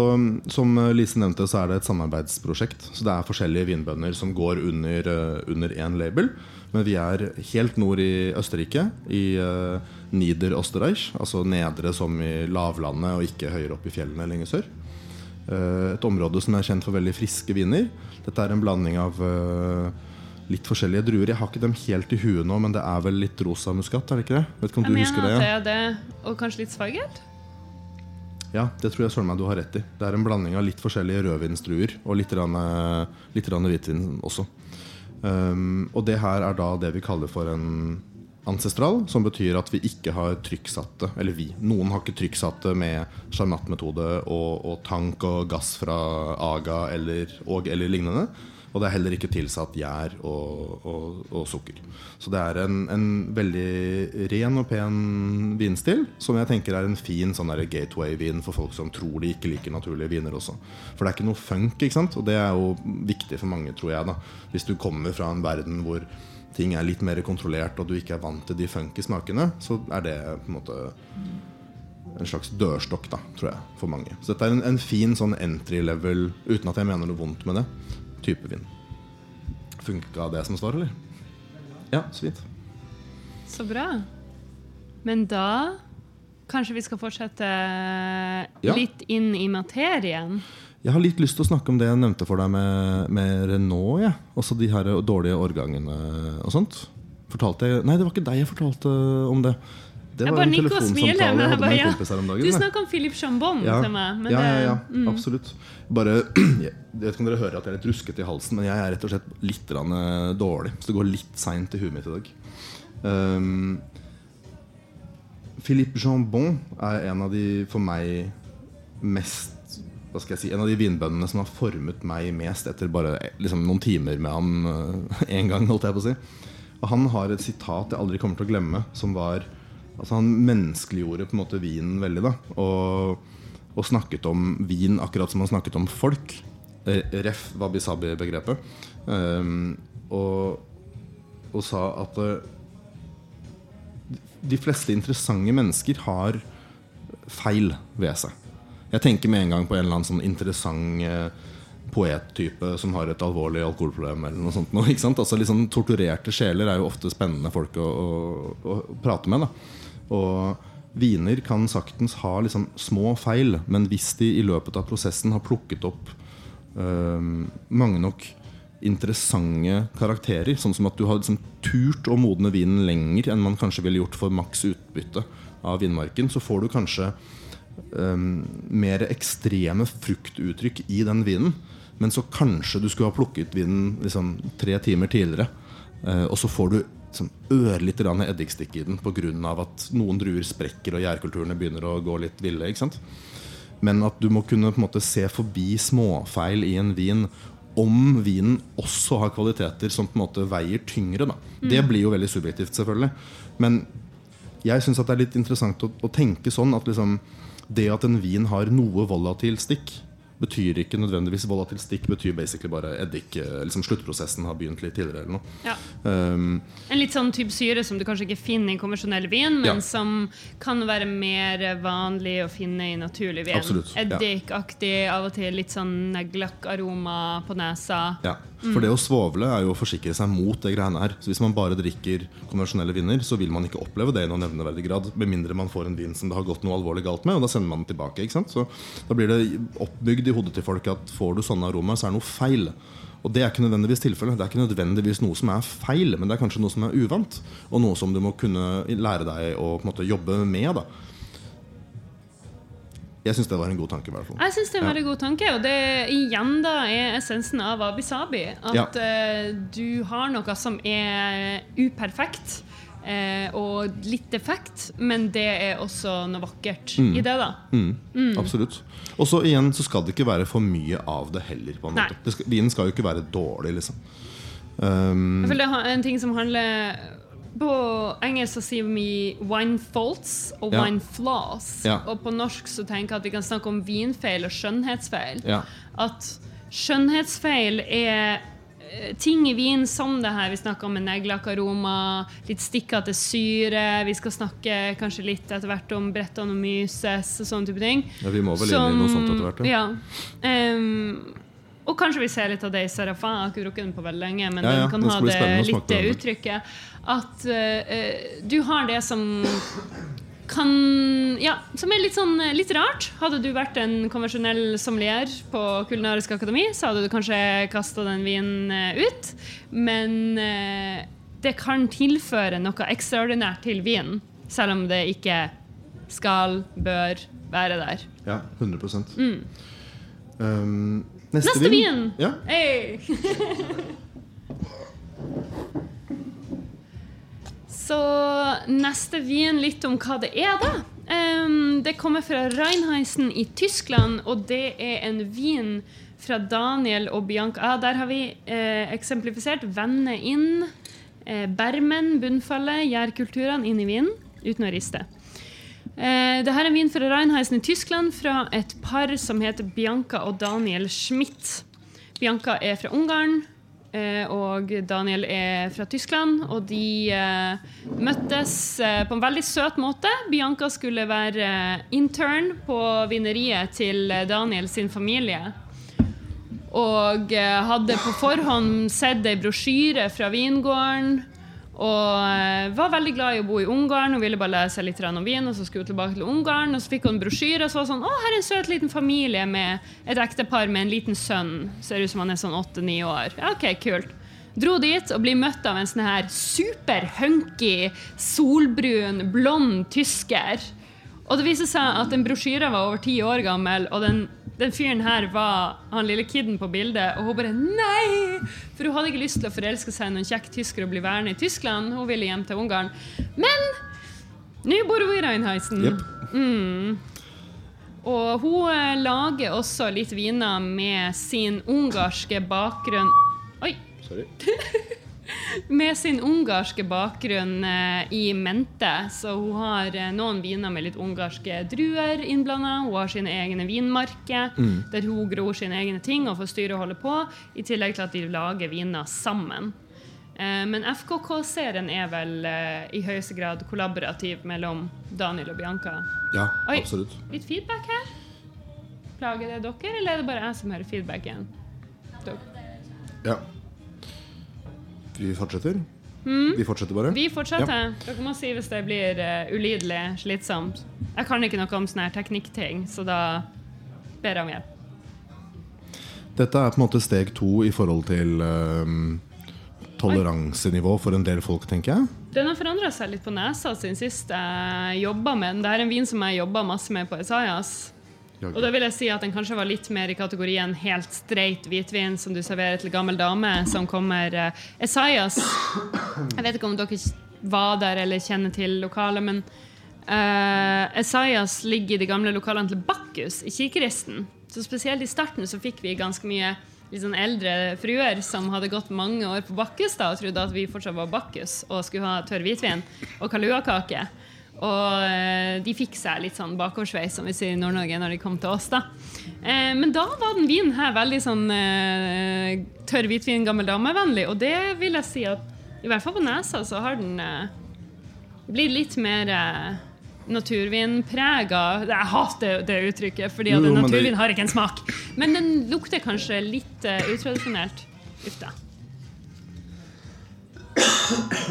Som Lise nevnte, så er det et samarbeidsprosjekt. Så det er forskjellige vinbønder som går under, eh, under én label. Men vi er helt nord i Østerrike, i uh, Nieder-Osterreich. Altså nedre som i lavlandet, og ikke høyere opp i fjellene lenger sør. Uh, et område som er kjent for veldig friske viner. Dette er en blanding av uh, litt forskjellige druer. Jeg har ikke dem helt i huet nå, men det er vel litt rosa muskat? er det ikke det? Vet ikke om Jeg du husker mener det? at Ja? det det, og kanskje litt svarget? Ja, det tror jeg søren meg du har rett i. Det er en blanding av litt forskjellige rødvinsdruer og litt, grann, eh, litt rann hvitvin også. Um, og det her er da det vi kaller for en ancestral, som betyr at vi ikke har trykksatte Eller vi. Noen har ikke trykksatte med Charmat-metode og, og tank og gass fra Aga eller, og, eller lignende. Og det er heller ikke tilsatt gjær og, og, og sukker. Så det er en, en veldig ren og pen vinstil, som jeg tenker er en fin sånn gateway-vin for folk som tror de ikke liker naturlige viner også. For det er ikke noe funk, ikke sant? og det er jo viktig for mange, tror jeg. da Hvis du kommer fra en verden hvor ting er litt mer kontrollert, og du ikke er vant til de funky smakene, så er det på en måte en slags dørstokk, da, tror jeg, for mange. Så dette er en, en fin sånn entry level, uten at jeg mener noe vondt med det, type vin. Funka det som svar, eller? Ja, så fint. Så bra. Men da kanskje vi skal fortsette Ja. litt inn i materien. Jeg har litt lyst til å snakke om det jeg nevnte for deg med, med Renault. Ja. Også de her dårlige årgangene og sånt. Fortalte jeg Nei, det var ikke deg jeg fortalte om det. Det var en telefonsamtale jeg hadde med ja. kompis her om dagen. Du snakker snakka om Philippe Chambon ja. til meg. Men ja, ja, ja, mm. absolutt. Bare, <clears throat> jeg vet ikke om dere hører at jeg er litt ruskete i halsen, men jeg er rett og slett litt eh, dårlig. Så det går litt seint i huet mitt i dag. Um, Philippe Jambon er en av de for meg mest hva skal jeg si, En av de vinbøndene som har formet meg mest etter bare liksom, noen timer med ham én <laughs> gang. holdt jeg på å si Og Han har et sitat jeg aldri kommer til å glemme, som var Altså Han menneskeliggjorde på en måte vinen veldig. da Og, og snakket om vin akkurat som han snakket om folk. Eh, Ref wabi-sabi-begrepet. Um, og, og sa at eh, de fleste interessante mennesker har feil ved seg. Jeg tenker med en gang på en eller annen sånn interessant eh, poettype som har et alvorlig alkoholproblem. eller noe sånt. sant? Altså sånn Torturerte sjeler er jo ofte spennende folk å, å, å prate med. da Og viner kan saktens ha liksom små feil, men hvis de i løpet av prosessen har plukket opp eh, mange nok interessante karakterer. Sånn som at du har liksom turt å modne vinen lenger enn man kanskje ville gjort for maks utbytte av vinmarken. Så får du kanskje um, mer ekstreme fruktuttrykk i den vinen. Men så kanskje du skulle ha plukket vinen liksom, tre timer tidligere. eh, og så får du liksom, ørlite grann eddikstikk i den pga. at noen druer sprekker og gjærkulturene begynner å gå litt ville. ikke sant? Men at du må kunne på en måte se forbi småfeil i en vin om vinen også har kvaliteter som på en måte veier tyngre. Da. Det blir jo veldig subjektivt, selvfølgelig. Men jeg syns det er litt interessant å, å tenke sånn at liksom, det at en vin har noe volatil stikk, betyr ikke nødvendigvis volatil stikk betyr basically bare eddik. eh, Liksom sluttprosessen har begynt litt tidligere. eller noe Ja. um, En litt sånn type syre som du kanskje ikke finner i konvensjonell vin, men Ja. som kan være mer vanlig å finne i naturlig vin. Absolutt. Eddikaktig, av og til litt sånn neglakkaroma på nesa. Ja, For det å svovle er jo å forsikre seg mot det greiene her. Så Hvis man bare drikker konvensjonelle viner, så vil man ikke oppleve det i noen nevneverdig grad. Med mindre man får en vin som det har gått noe alvorlig galt med, og da sender man den tilbake. Så Da blir det oppbygd i hodet til folk at får du sånne aromaer, så er det noe feil. Og det er ikke nødvendigvis tilfellet. Det er ikke nødvendigvis noe som er feil, men det er kanskje noe som er uvant. Og noe som du må kunne lære deg å måte jobbe med. da Jeg syns det var en god tanke. i hvert fall Jeg syns det var en god tanke, og det igjen da er essensen av wabi-sabi. At Ja. eh, du har noe som er uperfekt eh, og litt defekt, men det er også noe vakkert i det. da. Mm, Absolutt. Og så igjen så skal det ikke være for mye av det heller. på en måte det skal, Vinen skal jo ikke være dårlig, liksom. Um, Jeg føler det er en ting som handler På engelsk så sier vi 'wine faults' og Ja. 'wine flaws'. Ja. Og på norsk så tenker jeg at vi kan snakke om vinfeil og skjønnhetsfeil. Ja. At skjønnhetsfeil er eh, ting i vin som det her. Vi snakker om en neglelakkaroma, litt stikkete syre. Vi skal snakke kanskje litt etter hvert om Brettanomyces og sånne type ting. ja, vi må vel inn i noe sånt etter hvert. Ja. Ja. Og kanskje vi ser litt av det i Serafin. Jeg har ikke drukket den på veldig lenge, men Ja, ja, den kan den ha det litt det uttrykket. At eh, du har det som kan Ja, som er litt sånn eh, litt rart. Hadde du vært en konvensjonell sommelier på Kulinarisk akademi, så hadde du kanskje kasta den vinen ut. Men uh, det kan tilføre noe ekstraordinært til vinen, selv om det ikke skal, bør være der. ja 100 um, neste. Neste vin! Ja. <laughs> Så neste vin, litt om hva det er, da. Um, det kommer fra Reinheisen i Tyskland, og det er en vin fra Daniel og Bianca. Ah, der har vi eh, eksemplifisert. Vende inn eh, bermen, bunnfallet, gjærkulturene inn i vinen uten å riste. Eh, Dette er en vin fra Reinheisen i Tyskland fra et par som heter Bianca og Daniel Schmidt. Bianca er fra Ungarn. eh, og Daniel er fra Tyskland. Og de eh, møttes på en veldig søt måte. Bianca skulle være intern på vineriet til Daniel sin familie. Og hadde på forhånd sett ei brosjyre fra vingården. Og eh, var veldig glad i å bo i Ungarn og ville bare lære seg litt om vin. Og så skulle hun tilbake til Ungarn, og så fikk hun en brosjyre og så var sånn Å, her er en søt liten familie med et ektepar med en liten sønn. Ser ut som han er sånn åtte-ni år. Ok, kult. Dro dit og blir møtt av en sånn her superhunky, solbrun, blond tysker. Og det viser seg at den brosjyren var over ti år gammel, og den, den fyren her var han lille kiden på bildet. Og hun bare nei! For hun hadde ikke lyst til å forelske seg i noen kjekk tysker og bli værende i Tyskland. Hun ville hjem til Ungarn. Men nå bor hun i Reinheisen. Jepp. Og hun eh, lager også litt viner med sin ungarske bakgrunn Oi! Sorry. <laughs> Med sin ungarske bakgrunn eh, i mente. Så hun har eh, noen viner med litt ungarske druer innblanda. Hun har sine egne vinmarker der hun gror sine egne ting og får styre og holde på. I tillegg til at de lager viner sammen. Eh, men FKK-serien er vel i høyeste grad kollaborativ mellom Daniel og Bianca. Ja, Oi. absolutt. Litt feedback her? Plager det dere, eller er det bare jeg som hører feedbacken? Dere. Ja. Vi fortsetter. Vi fortsetter bare. Vi fortsetter. Dere må si hvis det blir uh, ulidelig, slitsomt. Jeg kan ikke noe om sånne teknikkting, så da ber jeg om hjelp. Dette er på en måte steg to i forhold til uh, toleransenivå for en del folk, tenker jeg. Den har forandra seg litt på nesa siden sist jeg jobba med den. Det er en vin som jeg jobba masse med på Esaias. Og da vil jeg si at den kanskje var litt mer i kategorien helt streit hvitvin som du serverer til gammel dame, som kommer eh, Esaias Jeg vet ikke om dere var der eller kjenner til lokalet, men eh, Esaias ligger i de gamle lokalene til Bakkus i Kikeristen. Så spesielt i starten så fikk vi ganske mye litt sånn eldre fruer som hadde gått mange år på Bakkus da, og trodde at vi fortsatt var Bakkus og skulle ha tørr hvitvin og kaluakake. Og eh, de fikk seg litt sånn bakoversveis, som vi sier i Nord-Norge, når de kom til oss. da. Eh, men da var den vinen her veldig sånn eh, tørr hvitvin, gammel dame-vennlig. Og det vil jeg si at i hvert fall på nesa så har den eh, blitt litt mer eh, naturvinprega. Jeg hater det uttrykket, fordi at Jo, men det- har ikke en smak. Men den lukter kanskje litt utradisjonelt. Uff da.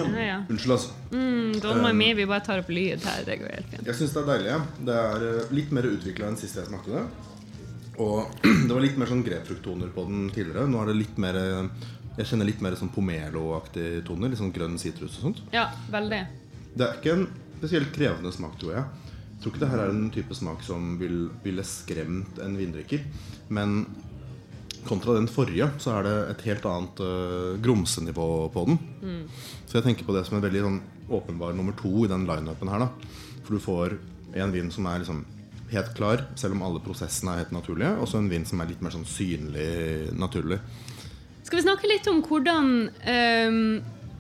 Ja, ja. Unnskyld, altså. Mm, don't mind me, vi bare tar opp lyd her. Det går helt fint. Jeg syns det er deilig. ja. Det er eh, litt mer utvikla enn sist jeg smakte det. Og <clears throat> det var litt mer sånn grepfrukttoner på den tidligere. Nå er det litt mer eh, Jeg kjenner litt mer sånn pomelo-aktige toner. Litt sånn grønn sitrus og sånt. Ja, veldig. Det er ikke en spesielt krevende smak, tror jeg. Jeg tror ikke det her er en type smak som vil, ville skremt en vindrikker. Men kontra den forrige, så er det et helt annet uh, grumsenivå på den. Så jeg tenker på det som en veldig sånn åpenbar nummer to i den lineupen her. da For du får en vin som er liksom helt klar, selv om alle prosessene er helt naturlige. Og så en vin som er litt mer sånn synlig naturlig. Skal vi snakke litt om hvordan um,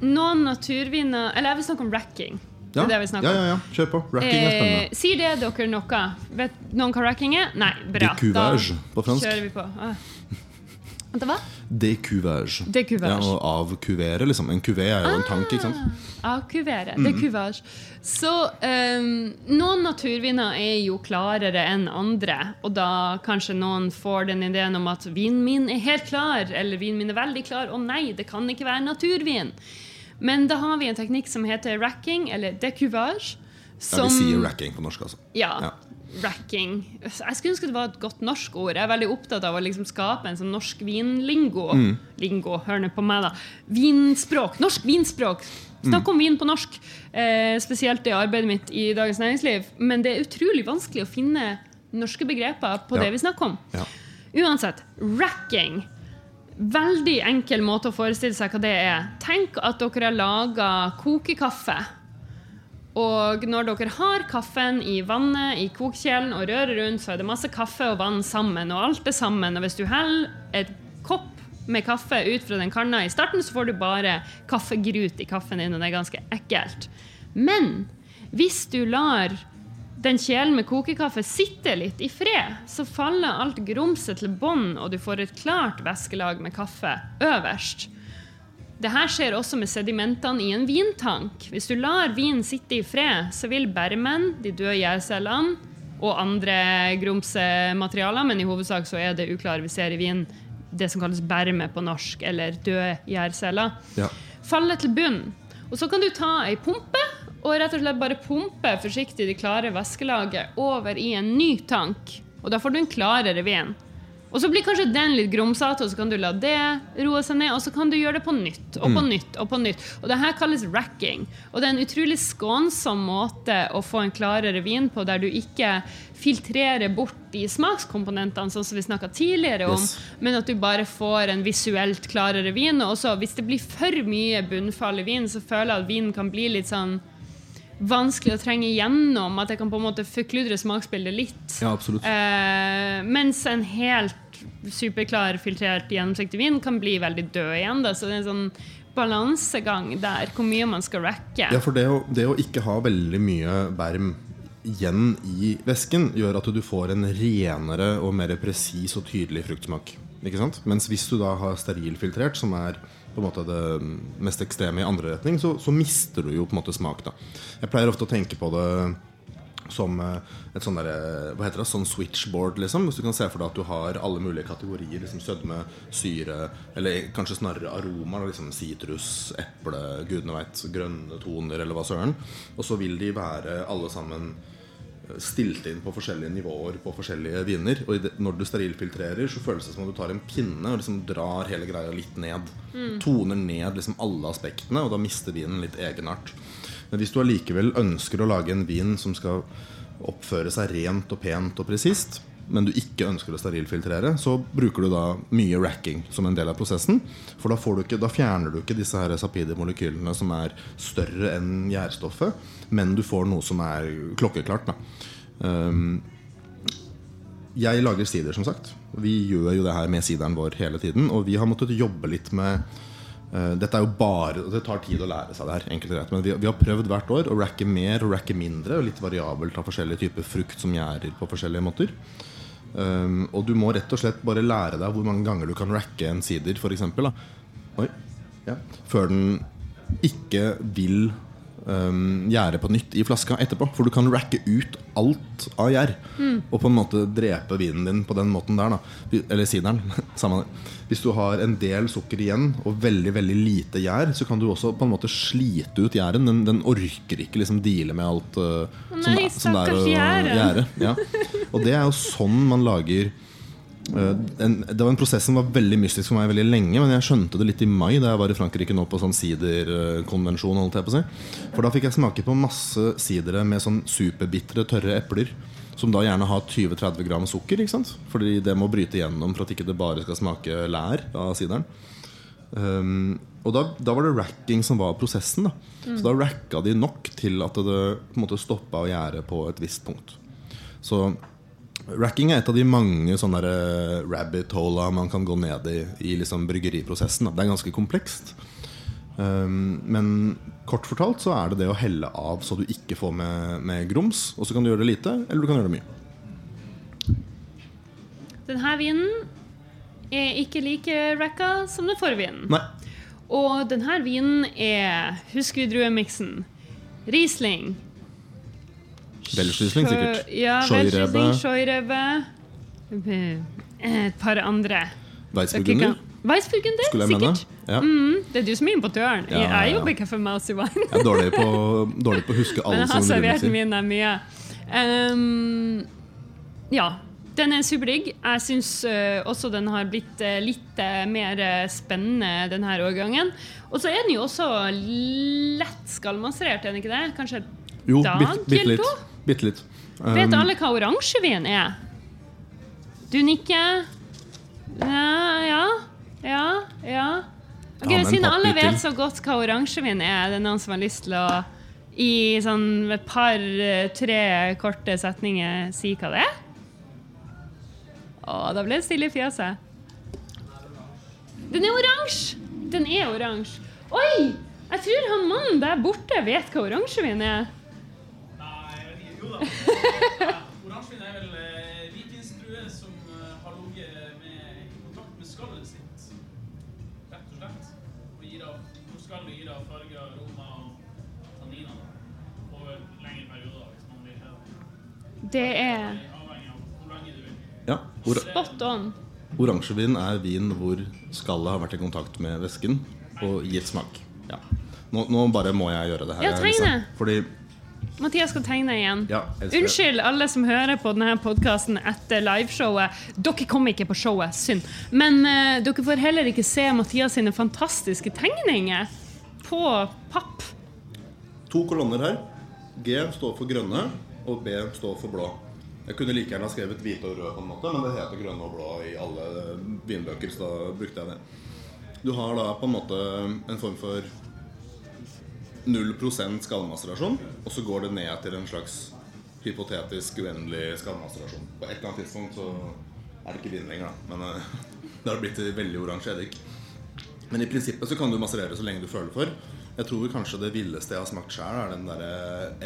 noen naturviner Eller jeg vil snakke om racking. Ja, Det det ja, ja, ja. Kjør på. Racking er Eh, sier det dere noe? Vet noen hva racking er? Nei, bra. Découvage på fransk. kjører vi på. Ah. Vent, hva? Découvage. Ja, og avkuvere, liksom. En kuvé er jo en tank, ikke sant? Avkuvere. Mm. Découvage. Så um, noen naturviner er jo klarere enn andre. Og da kanskje noen får den ideen om at vinen min er helt klar, eller vinen min er veldig klar. og nei, det kan ikke være naturvin. Men da har vi en teknikk som heter racking, eller découvage. Ja, vi sier racking på norsk, altså. Ja. Ja. Racking. Jeg skulle ønske det var et godt norsk ord. Jeg er veldig opptatt av å liksom skape en sånn norsk vinlingo. Mm. Lingo, hør nå på meg, da. Vinspråk. Norsk vinspråk. Snakk Mm. om vin på norsk. Eh, spesielt i arbeidet mitt i Dagens Næringsliv. Men det er utrolig vanskelig å finne norske begreper på Ja. det vi snakker om. Ja. Uansett, racking. Veldig enkel måte å forestille seg hva det er. Tenk at dere har laga kokekaffe. Og når dere har kaffen i vannet i kokekjelen og rører rundt, så er det masse kaffe og vann sammen, og alt er sammen. Og hvis du heller et kopp med kaffe ut fra den kanna i starten, så får du bare kaffegrut i kaffen din, og det er ganske ekkelt. Men hvis du lar den kjelen med kokekaffe sitte litt i fred, så faller alt grumset til bånn, og du får et klart væskelag med kaffe øverst. Det her skjer også med sedimentene i en vintank. Hvis du lar vinen sitte i fred, så vil bermen, de døde gjærcellene og andre grumse materialer, men i hovedsak så er det uklare i vin, det som kalles berme på norsk, eller døde gjærceller, Ja. falle til bunn. Og så kan du ta ei pumpe og rett og slett bare pumpe forsiktig det klare væskelaget over i en ny tank. Og da får du en klarere vin. Og så blir kanskje den litt grumsete, og så kan du la det roe seg ned, og så kan du gjøre det på nytt og på nytt og på nytt. Og det her kalles racking. Og det er en utrolig skånsom måte å få en klarere vin på, der du ikke filtrerer bort de smakskomponentene, sånn som vi snakka tidligere om, Yes. men at du bare får en visuelt klarere vin. Og også, hvis det blir for mye bunnfall i vin, så føler jeg at vinen kan bli litt sånn vanskelig å trenge igjennom. At jeg kan på en måte forkludre smaksbildet litt. Ja. Eh, mens en helt superklar, filtrert, gjennomsiktig vin kan bli veldig død igjen. Da. Så det er en sånn balansegang der, hvor mye man skal racke. Ja, for det å, det å ikke ha veldig mye berm igjen i væsken, gjør at du får en renere og mer presis og tydelig fruktsmak. Ikke sant? Mens hvis du da har sterilfiltrert, som er på en måte det mest ekstreme i andre retning, så, så mister du jo på en måte smak. da Jeg pleier ofte å tenke på det som eh, et sånn der, Hva heter det? Sånn switchboard, liksom. Hvis du kan se for deg at du har alle mulige kategorier. Liksom Sødme, syre, eller kanskje snarere aromaer. Liksom sitrus, eple, gudene veit, grønne toner, eller hva søren. Og så vil de være alle sammen eh, stilt inn på forskjellige nivåer på forskjellige viner. Og det, når du sterilfiltrerer, så føles det som om du tar en pinne og liksom drar hele greia litt ned. Toner ned liksom alle aspektene, og da mister vinen litt egenart. Men hvis du allikevel ønsker å lage en vin som skal oppføre seg rent og pent og presist, men du ikke ønsker å sterilfiltrere, så bruker du da mye racking som en del av prosessen. For da, du ikke, da fjerner du ikke disse her sapide-molekylene som er større enn gjærstoffet, men du får noe som er klokkeklart. Um, jeg lager sider, som sagt. Vi gjør jo det her med sideren vår hele tiden. Og vi har måttet jobbe litt med uh, Dette er jo bare Det tar tid å lære seg det her. enkelt og greit Men vi, vi har prøvd hvert år å racke mer og racke mindre. Og litt variabelt av forskjellige typer frukt som gjærer på forskjellige måter. Um, og du må rett og slett bare lære deg hvor mange ganger du kan racke en sider, f.eks. Ja. Før den ikke vil um, gjære på nytt i flaska etterpå. For du kan racke ut alt av gjær. Og på en måte drepe vinen din på den måten der. Da. Eller sideren. <laughs> Samme det. Hvis du har en del sukker igjen og veldig veldig lite gjær, så kan du også på en måte slite ut gjæren. Den, den orker ikke liksom deale med alt uh, som, nei, det- som det er å gjære. Ja. <laughs> Og det er jo sånn man lager en, det var en prosess som var veldig mystisk for meg veldig lenge, men jeg skjønte det litt i mai da jeg var i Frankrike nå på sånn siderkonvensjon. holdt jeg på å si. For da fikk jeg smake på masse sidere med sånn superbitre, tørre epler. Som da gjerne har 20-30 gram sukker. ikke sant? Fordi det må bryte gjennom for at ikke det bare skal smake lær av sideren. Um, og da, da var det racking som var prosessen. da Så da racka de nok til at det på en måte stoppa å gjære på et visst punkt. Så Racking er et av de mange sånne der, eh, rabbit hola man kan gå ned i i liksom bryggeriprosessen. Det er ganske komplekst. Um, men kort fortalt så er det det å helle av så du ikke får med, med grums. Og så kan du gjøre det lite, eller du kan gjøre det mye. Denne vinen er ikke like racka som den forrige vinen. Nei. Og denne vinen er Husker vi druemiksen? Riesling. Welschriesling, sikkert. Ja. Welschriesling, Scheurebe. Et par andre. Weissburgunder. Weissburgunder, sikkert. Ja. Mm, det er du som er importøren. Ja, ja, Jeg jobber ikke for Mousy Wine. Jeg er dårlig på, dårlig på å huske <laughs> Men alle jeg har sånne servert mine mye. Um, ja. Den er superdigg. Jeg syns også den har blitt uh, litt uh, mer eh, spennende denne årgangen. Og så er den jo også lett skallmasserert, er den ikke det? Kanskje Jo, dag eller to? Bitte litt. Vet Um, alle hva oransjevin er? Du nikker? Ja, ja, ja. ja. Okay, Siden alle vet så godt hva oransjevin er, det er noen som har lyst til å i sånn et par-tre korte setninger si hva det er? Å, da ble det stille i fjeset. Den er oransje! Den er oransje. Oi! Jeg tror han mannen der borte vet hva oransjevin er. Nei, jeg vet ikke. Jo da. Oransjevin er vel eh, hvitvinsdrue som eh, har ligget med, i kontakt med skallet sitt, rett og slett. Og gir av, hvor skallet gir av farger, aroma og tanniner over lengre perioder hvis man vil det. Det er Avhengig av hvor lenge du vil. Ja, or spot on. Oransjevin er vin hvor skallet har vært i kontakt med væsken og gitt smak. Ja. Nå, nå bare må jeg gjøre det her. Ja, trenger det. Fordi Mathias skal tegne igjen. Ja. Unnskyld alle som hører på denne podkasten etter liveshowet. Dere kom ikke på showet, synd. Men uh, dere får heller ikke se Mathias sine fantastiske tegninger på papp. to kolonner her. G står for grønne, og B står for blå. Jeg kunne like gjerne ha skrevet hvite og røde, på en måte, men det heter grønne og blå i alle vinbøker, så da brukte jeg det. Du har da på en måte en form for 0% skallmasterasjon, og så går det ned til en slags hypotetisk uendelig skallmasterasjon. På et eller annet tidspunkt så er det ikke vin lenger, da. Men uh, <laughs> det har blitt veldig oransje eddik. Men i prinsippet så kan du masserere så lenge du føler for. Jeg tror kanskje det villeste jeg har smakt sjøl, er den derre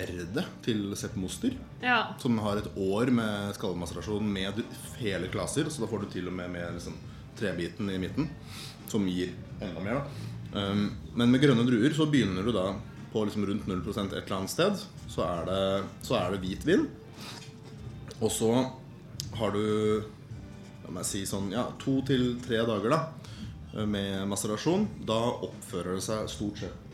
erdet til Sepp Moster. Ja. Som har et år med skallemaserasjon med hele klaser, Så da får du til og med med liksom, trebiten i midten, som gir enda mer. da um, Men med grønne druer så begynner du da på liksom rundt 0 et eller annet sted. Så er det, så er det hvitvin. Og så har du la meg si sånn, ja, to til tre dager da med maserasjon. Da oppfører det seg stort sett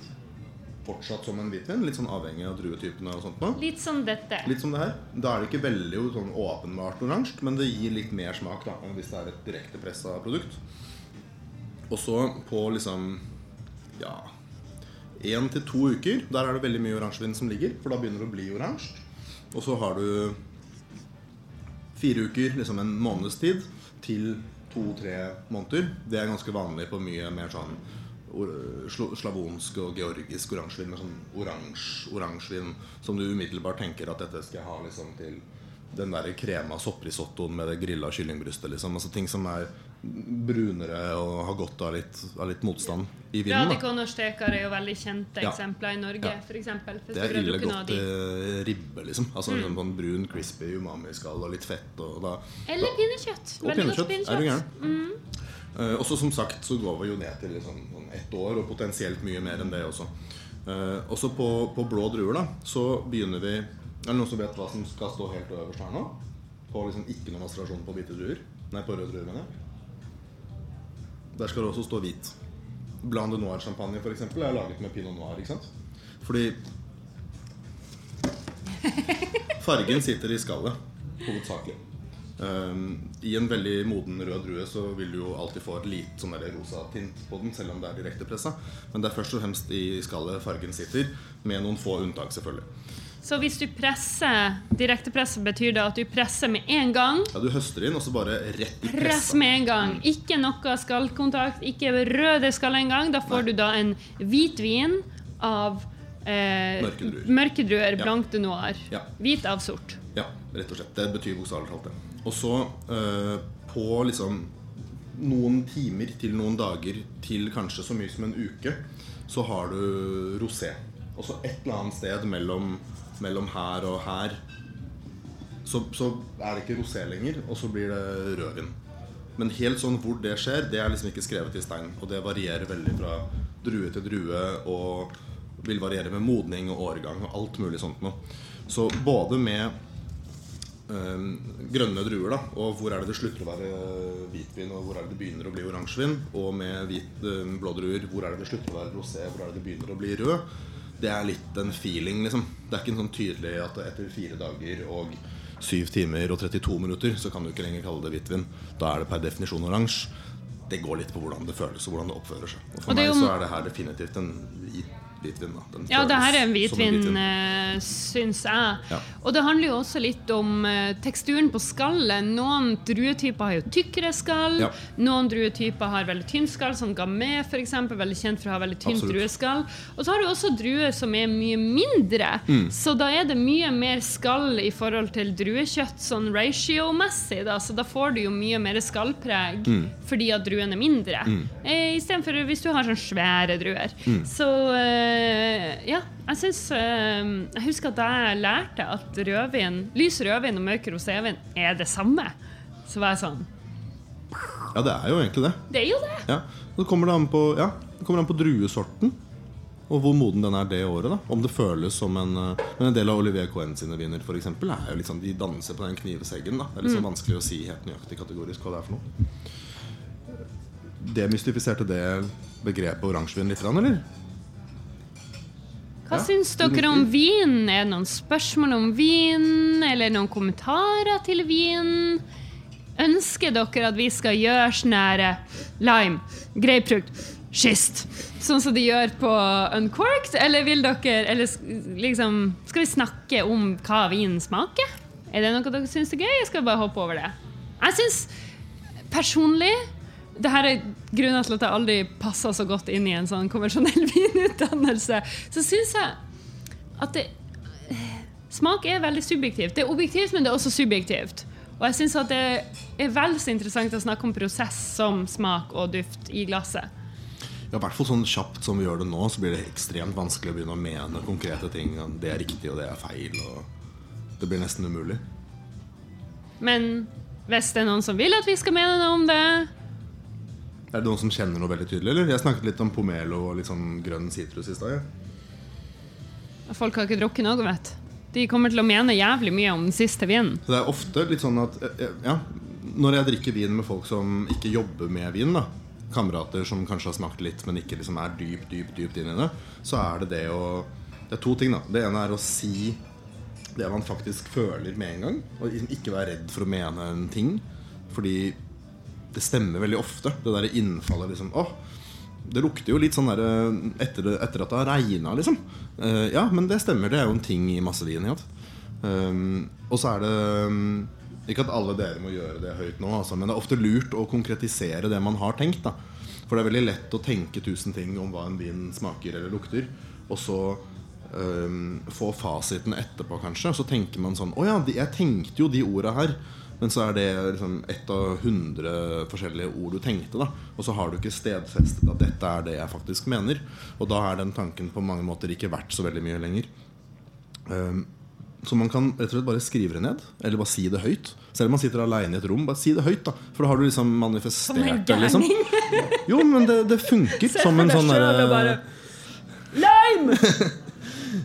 fortsatt som en hvitvin. Litt sånn avhengig av druetypene og sånt. nå. Litt som dette. Litt som det her. Da er det ikke veldig sånn åpenbart oransje, men det gir litt mer smak da, enn hvis det er et direkte pressa produkt. Og så på liksom ja én til to uker, der er det veldig mye oransjevin som ligger, for da begynner det å bli oransje. Og så har du fire uker, liksom en måneds tid, til to-tre måneder. Det er ganske vanlig på mye mer sånn slavonsk og georgisk oransjevin med sånn oransje oransjevin som du umiddelbart tenker at dette skal jeg ha liksom til den der krema sopprisottoen med det grilla kyllingbrystet. Liksom. Altså ting som er brunere og har godt av litt, av litt motstand i vinden. Radikon og steker er jo veldig kjente Ja. eksempler i Norge, Ja. for eksempel. Hvis Det er ille godt eh, ribbe, liksom. Altså mm. sånn brun, crispy umami-skall og litt fett. Og da, Eller pinnekjøtt. og Veldig godt pinnekjøtt. Du gæren? Mm. Eh, også som sagt så går vi jo ned til liksom, sånn ett år, og potensielt mye mer enn det også. Eh, også på, på blå druer da så begynner vi Er det noen som vet hva som skal stå helt øverst her nå? På liksom ikke noe masterasjon på hvite druer? Nei, på røde druer, mener jeg. Der skal det også stå hvit. Blanc de Noir-champagne eksempel, er laget med pinot noir. ikke sant? Fordi <laughs> fargen sitter i skallet, hovedsakelig. Um, I en veldig moden rød drue så vil du jo alltid få et lite sånn rosa tint på den, selv om det er direktepressa. Men det er først og fremst i skallet fargen sitter, med noen få unntak, selvfølgelig. Så hvis du presser direktepresset, betyr det at du presser med en gang? Ja, Du høster inn, og så bare rett i Press med en gang. Ikke noe skallkontakt, ikke røde skall engang. Da får Nei. du da en hvitvin av eh, mørkedruer. mørkedruer mørke Ja. blanc de noir. Ja. Hvit av sort. Ja, rett og slett. Det betyr bokstavelig talt det. Og så eh, på liksom noen timer til noen dager til kanskje så mye som en uke, så har du rosé. Og så et eller annet sted mellom, mellom her og her så, så er det ikke rosé lenger, og så blir det rødvin. Men helt sånn hvor det skjer, det er liksom ikke skrevet i stein. Og det varierer veldig fra drue til drue og vil variere med modning og årgang og alt mulig sånt noe. Så både med eh, grønne druer, da, og hvor er det det slutter å være hvitvin, og hvor er det det begynner å bli oransjevin, og med hvit, eh, blå druer, hvor er det det slutter å være rosé, hvor er det det begynner å bli rød, det er litt en feeling, liksom. Det er ikke en sånn tydelig at etter fire dager og syv timer og 32 minutter, så kan du ikke lenger kalle det hvitvin. Da er det per definisjon oransje. Det går litt på hvordan det føles og hvordan det oppfører seg. Og for Og meg så er det her definitivt en hvitvin. Da. Ja, det her er en hvitvin, hvitvin, eh, syns jeg. Ja. Og det handler jo også litt om eh, teksturen på skallet. Noen druetyper har jo tykkere skall. Ja. Noen druetyper har veldig tynt skall, som Gamay f.eks. Veldig kjent for å ha veldig tynt Absolutt. drueskall. Og så har du også druer som er mye mindre. Mm. Så da er det mye mer skall i forhold til druekjøtt, sånn ratio-messig. Da. Så da får du jo mye mer skallpreg Mm. fordi at druen er mindre. Mm. Istedenfor hvis du har sånn svære druer. Mm. Så eh, ja, jeg syns eh, Jeg husker at jeg lærte at rødvin, lys rødvin og mørk rosévin er det samme. Så var jeg sånn Ja, det er jo egentlig det. Det er jo det. Ja. Så kommer det an på, ja, det kommer an på druesorten. Og hvor moden den er det året. da Om det føles som en eh, Men en del av Olivier Cohen sine viner for eksempel, er jo liksom, de danser på den knivseggen. da Det er liksom vanskelig å si helt nøyaktig kategorisk hva det er for noe. Demystifiserte det begrepet oransjevin litt, eller? Hva Ja, syns dere om vin? Er det noen spørsmål om vin? Eller noen kommentarer til vin? Ønsker dere at vi skal gjøre sånn her eh, lime, grapefrukt, schist? Sånn som de gjør på Uncorked? Eller vil dere eller liksom Skal vi snakke om hva vinen smaker? Er det noe dere syns er gøy? Jeg skal bare hoppe over det. Jeg syns personlig det her er grunnen til at jeg aldri passa så godt inn i en sånn konvensjonell <laughs> vinutdannelse. Så syns jeg at det, smak er veldig subjektivt. Det er objektivt, men det er også subjektivt. Og jeg syns det er vel så interessant å snakke om prosess som smak og duft i glasset. Ja, i hvert fall sånn kjapt som vi gjør det nå, så blir det ekstremt vanskelig å begynne å mene konkrete ting. Det er riktig, og det er feil. Og det blir nesten umulig. Men hvis det er noen som vil at vi skal mene noe om det Er det noen som kjenner noe veldig tydelig? eller? Jeg snakket litt om pomelo og litt sånn grønn sitrus i stad. Ja. Folk har ikke drukket noe, vet du. De kommer til å mene jævlig mye om den siste vinen. Så det er ofte litt sånn at eh, eh, ja, Når jeg drikker vin med folk som ikke jobber med vin, da kamerater som kanskje har smakt litt, men ikke liksom er dypt, dypt, dypt inn i det, så er det det å Det er to ting, da. Det ene er å si det man faktisk føler med en gang. Og ikke være redd for å mene en ting. Fordi det stemmer veldig ofte. Det derre innfallet liksom Å, det lukter jo litt sånn der, etter, etter at det har regna, liksom. Uh, ja, men det stemmer. Det er jo en ting i masse Ja. Um, og så er det um, Ikke at alle dere må gjøre det høyt nå, altså, men det er ofte lurt å konkretisere det man har tenkt. da For det er veldig lett å tenke tusen ting om hva en vin smaker eller lukter, og så um, få fasiten etterpå, kanskje. Og så tenker man sånn Å ja, jeg tenkte jo de orda her. Men så er det liksom ett av hundre forskjellige ord du tenkte. da Og så har du ikke stedfestet at dette er det jeg faktisk mener. Og da er den tanken på mange måter ikke verdt så veldig mye lenger. Um, så man kan rett og slett bare skrive det ned, eller bare si det høyt. Selv om man sitter alene i et rom, bare si det høyt. da For da har du liksom manifestert det. Liksom. Jo, men det, det funker <laughs> som en sånn derre- bare Lime! <laughs>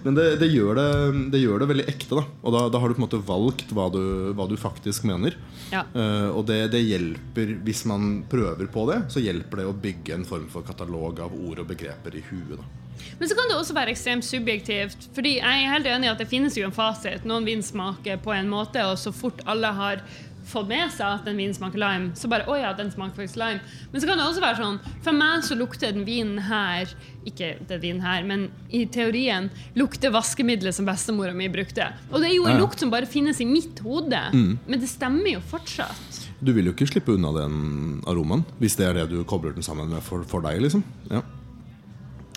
Men det, det, gjør det, det gjør det veldig ekte. da Og da, da har du på en måte valgt hva du, hva du faktisk mener. Ja. Uh, og det, det hjelper, hvis man prøver på det, så hjelper det å bygge en form for katalog av ord og begreper i huet. da Men så kan det også være ekstremt subjektivt. Fordi jeg er helt enig i at det finnes jo en fasit. Noen vin smaker på en måte, og så fort alle har fått med seg at en vin smaker lime, så bare Å ja, den smaker faktisk lime. Men så kan det også være sånn For meg så lukter den vinen her Ikke den vinen her, men i teorien lukter vaskemiddelet som bestemora mi brukte. Og det er jo en Ja. lukt som bare finnes i mitt hode. Men det stemmer jo fortsatt. Du vil jo ikke slippe unna den aromaen hvis det er det du kobler den sammen med for, for deg. liksom ja.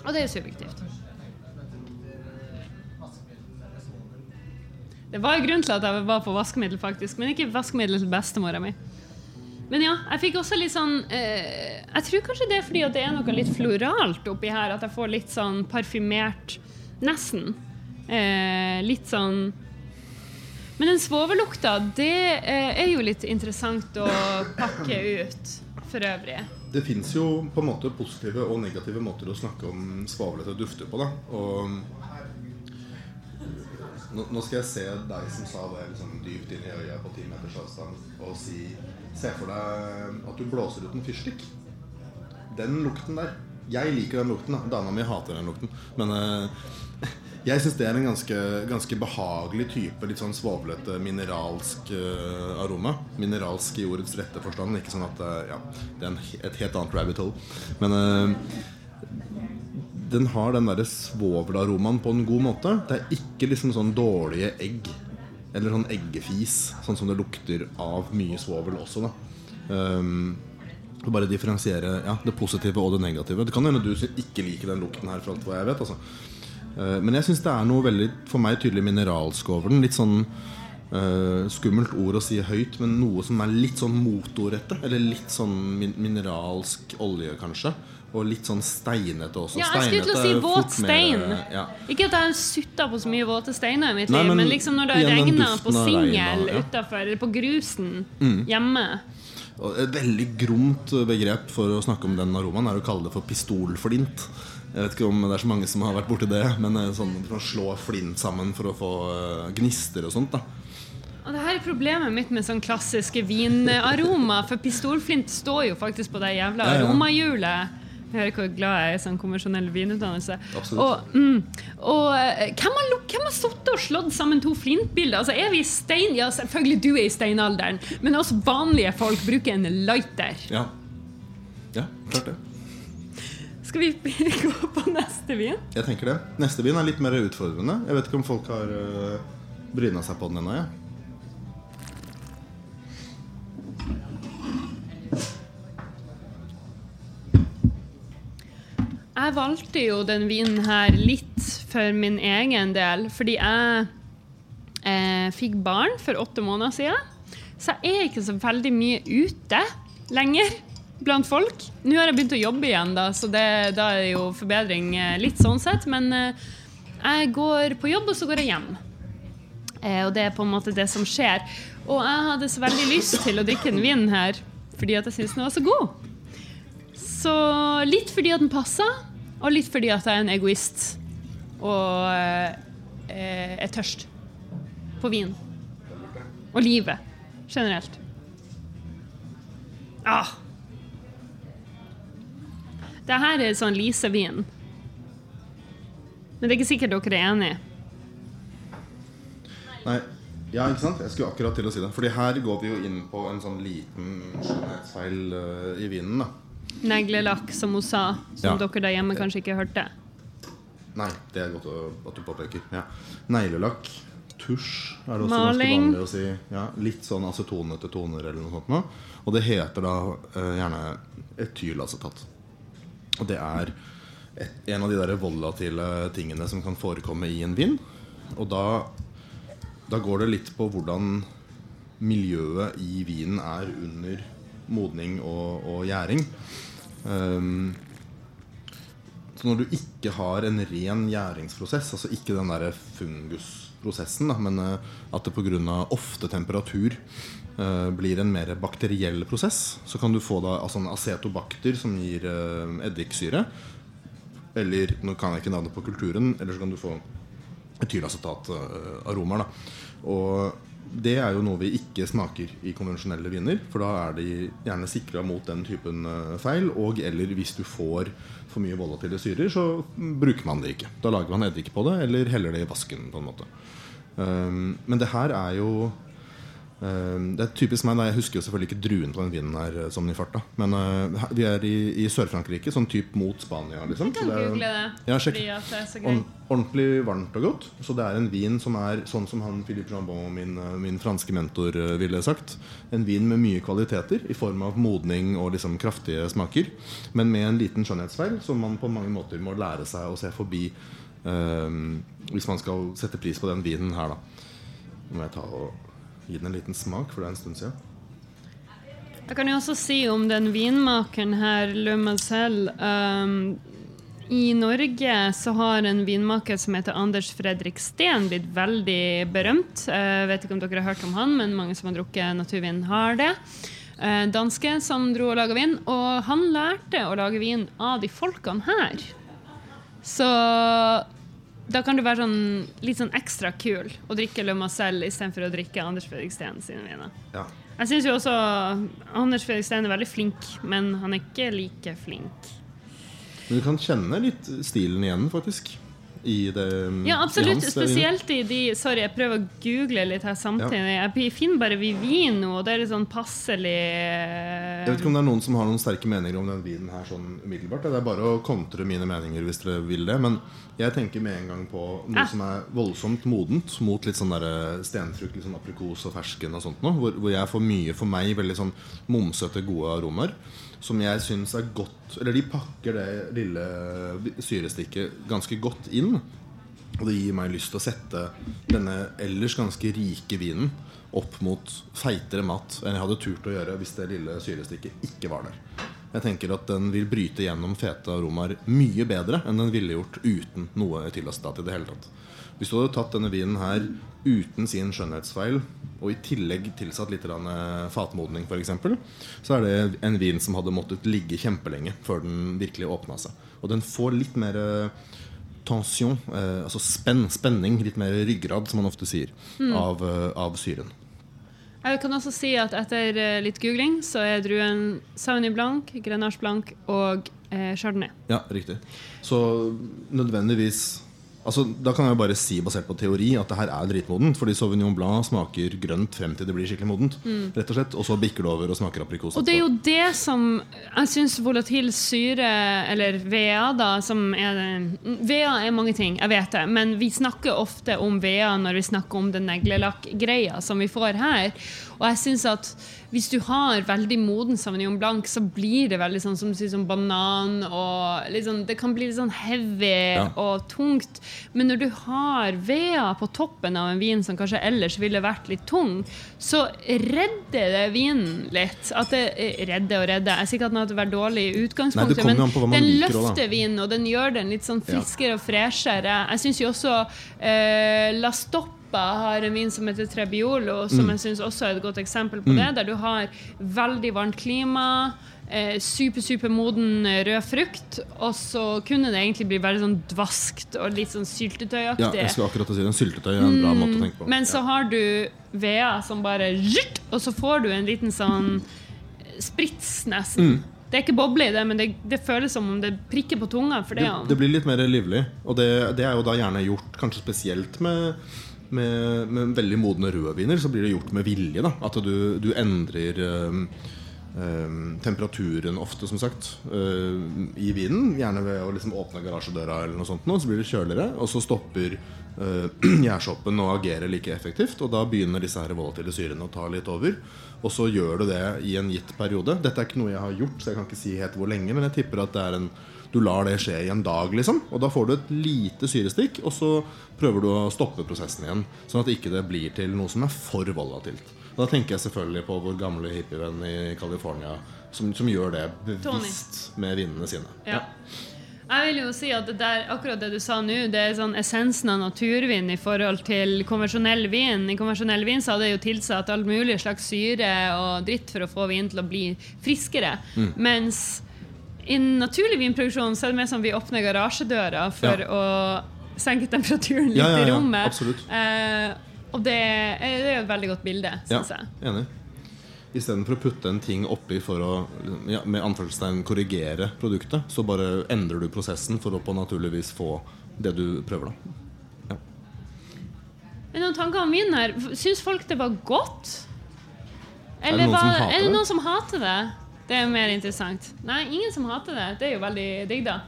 Og det er subjektivt. Det var en grunn til at jeg var på vaskemiddel, faktisk, men ikke vaskemiddel til bestemora mi. Men ja, jeg fikk også litt sånn eh, Jeg tror kanskje det er fordi det er noe litt floralt oppi her, at jeg får litt sånn parfymert Nesten. Eh, litt sånn Men den svovellukta, det eh, er jo litt interessant å pakke ut for øvrig. Det fins jo på en måte positive og negative måter å snakke om svavlete dufter på. da Og nå, skal jeg se deg som sa det liksom dypt inn i øyet på ti meters avstand, og si Se for deg at du blåser ut en fyrstikk. Den lukten der. Jeg liker den lukten. da Dama mi hater den lukten. Men uh, <laughs> jeg syns det er en ganske, ganske behagelig type litt sånn svovlete, mineralsk uh, aroma. Mineralsk i ordets rette forstand. Ikke sånn at uh, Ja, det er en, et helt annet rabbit hole. Men den har den derre svovelaromaen på en god måte. Det er ikke liksom sånn dårlige egg. Eller sånn eggefis, sånn som det lukter av mye svovel også. da um, Bare differensiere ja, det positive og det negative. Det kan hende du ikke liker den lukten her, for alt hva jeg vet. Altså. Eh, men jeg syns det er noe veldig for meg tydelig mineralsk over den. Litt sånn uh, skummelt ord å si høyt, men noe som er litt sånn motorrette. Eller litt sånn min mineralsk olje, kanskje. Og litt sånn steinete også. Ja, jeg skulle til å si våt stein. mer, stein. ja. Ikke at jeg har sutta på så mye våte steiner i mitt Nei, liv, men men liksom når det regner på av regn singel ja. utafor, eller på grusen hjemme Og et veldig gromt begrep for å snakke om den aromaen er å kalle det for pistolflint. Jeg vet ikke om det er så mange som har vært borti det, men eh, sånn for man slår flint sammen for å få eh, gnister og sånt. da Og det her er problemet mitt med sånn klassiske vinaroma. For pistolflint står jo faktisk på det jævla aromahjulet. Hører hvor glad jeg er i sånn konvensjonell vinutdannelse. Og, mm, og eh, hvem har, hvem har sittet og slått sammen to flintbilder? Altså, er vi i stein... Ja, selvfølgelig du er i steinalderen, men oss vanlige folk bruker en lighter. Ja, ja klart det. Skal vi <laughs> gå på neste vin? Jeg tenker det. Neste vin er litt mer utfordrende. Jeg vet ikke om folk har uh, bryna seg på den ennå. jeg. Jeg valgte jo den vinen her litt for min egen del, fordi jeg eh, fikk barn for åtte måneder siden. Så jeg er ikke så veldig mye ute lenger blant folk. Nå har jeg begynt å jobbe igjen, da, så det, da er jo forbedring eh, litt sånn sett. Men eh, jeg går på jobb, og så går jeg hjem. Eh, og det er på en måte det som skjer. Og jeg hadde så veldig lyst til å drikke den vinen her fordi at jeg syntes den var så god. Så litt fordi at den passa, og litt fordi at jeg er en egoist og eh, er tørst på vin. Og livet generelt. Ah. Det her er sånn Lise-vin. Men det er ikke sikkert dere er enig. Nei, ja, ikke sant? Jeg skulle akkurat til å si det. Fordi her går vi jo inn på en sånn liten skjønnhetsfeil eh, i vinen. da Neglelakk, som hun sa, som Ja. dere der hjemme kanskje ikke hørte. Nei, det er godt å- at du påpeker. Ja. Neglelakk, tusj er det også Maling. ganske vanlig å si. Ja, litt sånn acetonete toner eller noe sånt. Nå. Og det heter da uh, gjerne etylacetat. Og det er et, en av de der volatile tingene som kan forekomme i en vin. Og da, da går det litt på hvordan miljøet i vinen er under modning og, og gjæring. Um, så når du ikke har en ren gjæringsprosess, altså ikke den der fungusprosessen, da, men eh, at det pga. ofte temperatur uh, blir en mer bakteriell prosess, så kan du få da, altså en acetobakter som gir uh, eddiksyre. Eller nå kan jeg ikke navnet på kulturen, eller så kan du få etylacetataroma. Og det er jo noe vi ikke smaker i konvensjonelle viner. For da er de gjerne sikra mot den typen eh, feil. Og eller hvis du får for mye volatile syrer, så bruker man det ikke. Da lager man eddik på det, eller heller det i vasken. på en måte um, Men det her er jo Det er typisk meg. Jeg husker jo selvfølgelig ikke druen på den vinen her som den i farta. Men uh, vi er i, i Sør-Frankrike, sånn typ mot Spania. Liksom. Kan Så det er- google det, Ja, sjekk. Ordentlig varmt og godt. Så det er en vin som er sånn som han Philippe Jambon, min, eh, min franske mentor, eh, ville sagt. En vin med mye kvaliteter i form av modning og liksom kraftige smaker. Men med en liten skjønnhetsfeil som man på mange måter må lære seg å se forbi uh, hvis man skal sette pris på den vinen her, da. Må jeg ta og gi den en liten smak, for det er en stund siden. Jeg kan jo også si om den vinmakeren her, Le Marcel um, I Norge så har en vinmaker som heter Anders Fredrik Steen blitt veldig berømt. Jeg vet ikke om dere har hørt om han, men mange som har drukket naturvin, har det. Uh, Danske som dro og laga vin. Og han lærte å lage vin av de folkene her. Så da kan du være sånn, litt sånn ekstra kul og drikke Le Marcel istedenfor å drikke Anders Fredrik Steen sine viner. Ja. Jeg syns jo også Anders Fredrik Steen er veldig flink, men han er ikke like flink. Men du kan kjenne litt stilen igjen, faktisk. I det Ja, i absolutt. eh, Spesielt i de Sorry, jeg prøver å google litt her samtidig. Jeg finner bare Vivino, og det er litt sånn passelig Jeg vet ikke om det er noen som har noen sterke meninger om den vinen her sånn umiddelbart. Det er bare å kontre mine meninger hvis dere vil det. Men jeg tenker med en gang på noe Ah. som er voldsomt modent mot litt sånn der stenfrukt, litt sånn aprikos og fersken og sånt noe. Hvor, hvor jeg får mye, for meg, veldig sånn momsete, gode aromaer. Som jeg syns er godt Eller de pakker det lille syrestikket ganske godt inn. Og det gir meg lyst til å sette denne ellers ganske rike vinen opp mot feitere mat enn jeg hadde turt å gjøre hvis det lille syrestikket ikke var der. Jeg tenker at den vil bryte gjennom fete aromaer mye bedre enn den ville gjort uten noe etylacetat i det hele tatt. Hvis du hadde tatt denne vinen her uten sin skjønnhetsfeil, og i tillegg tilsatt litt fatmodning, for f.eks., så er det en vin som hadde måttet ligge kjempelenge før den virkelig åpna seg. Og den får litt mer eh, tension, eh, altså spenn, spenning, litt mer ryggrad, som man ofte sier, av, eh, av syren. Jeg kan også si at etter eh, litt googling så er druen Sauvignon Blanc, Grenache Blanc og eh, Chardonnay. Ja, riktig. Så nødvendigvis Altså, da kan jeg jo bare si basert på teori at det her er dritmodent. Fordi Sauvignon Blanc smaker grønt frem til det blir skikkelig modent. Rett og slett, Og så bikker det over og smaker aprikos. Og det er jo det som jeg syns volatil syre, eller VA, da, som er VA er mange ting, jeg vet det, men vi snakker ofte om VA når vi snakker om den neglelakkgreia som vi får her. Og jeg synes at hvis du har veldig moden Sauvignon Blanc, så blir det veldig sånn som du sier, sånn banan og sånn, Det kan bli litt sånn heavy Ja. og tungt. Men når du har vea på toppen av en vin som kanskje ellers ville vært litt tung, så redder det vinen litt. At det eh, redder og redder. Jeg sier ikke at den har vært dårlig i utgangspunktet, Nei, man den løfter vinen, og den gjør den litt sånn friskere og freshere. Jeg syns jo også eh, La Stoppa har en vin som heter Trebbiolo, som Mm. jeg syns også er et godt eksempel på det, der du har veldig varmt klima. Eh, super, super moden eh, rød frukt. Og så kunne det egentlig bli veldig sånn dvaskt og litt sånn syltetøyaktig. Ja, jeg skulle akkurat si det. Syltetøy er en bra måte å tenke på. Men Men så har du vea som bare Og så får du en liten sånn sprits, nesten. Mm. Det er ikke boble i det, men det, det føles som om det prikker på tunga. Det, det, det blir litt mer livlig. Og det, det er jo da gjerne gjort kanskje spesielt med, med, med veldig modne rødviner. Så blir det gjort med vilje. da At du, du endrer um, um, temperaturen ofte, som sagt, øhm, i vinen. Gjerne ved å liksom åpne garasjedøra, eller noe sånt nå, så blir det kjøligere. Og så stopper <clears throat> gjærsoppen å agere like effektivt. Og da begynner disse her volatile syrene å ta litt over. Og så gjør du det i en gitt periode. Dette er ikke noe jeg har gjort, så jeg kan ikke si helt hvor lenge. Men jeg tipper at det er en du lar det skje i en dag, liksom. Og da får du et lite syrestikk, og så prøver du å stoppe prosessen igjen. Sånn at ikke det blir til noe som er for volatilt. Og da tenker jeg selvfølgelig på vår gamle hippievenn i California som, som gjør det bevisst med vindene sine. Ja. Jeg vil jo si at det der, akkurat det du sa nå, det er sånn essensen av naturvin i forhold til konvensjonell vin. I konvensjonell vin så hadde det jo tilsatt all mulig slags syre og dritt for å få vin til å bli friskere. Mm. Mens i naturlig vinproduksjon så er det mer sånn vi åpner garasjedøra for å senke temperaturen litt Ja, ja, ja, i rommet. absolutt. Eh, og det er, det er et veldig godt bilde, Ja, syns jeg. enig. Istedenfor å putte en ting oppi for å ja, med anførselstegn korrigere produktet, så bare endrer du prosessen for å på naturlig vis få det du prøver. da Men noen tanker om vin her? Syns folk det var godt? det noen som hater er det det? noen som hater det? Det er mer interessant. Nei, ingen som hater det. Det er jo veldig digg, da.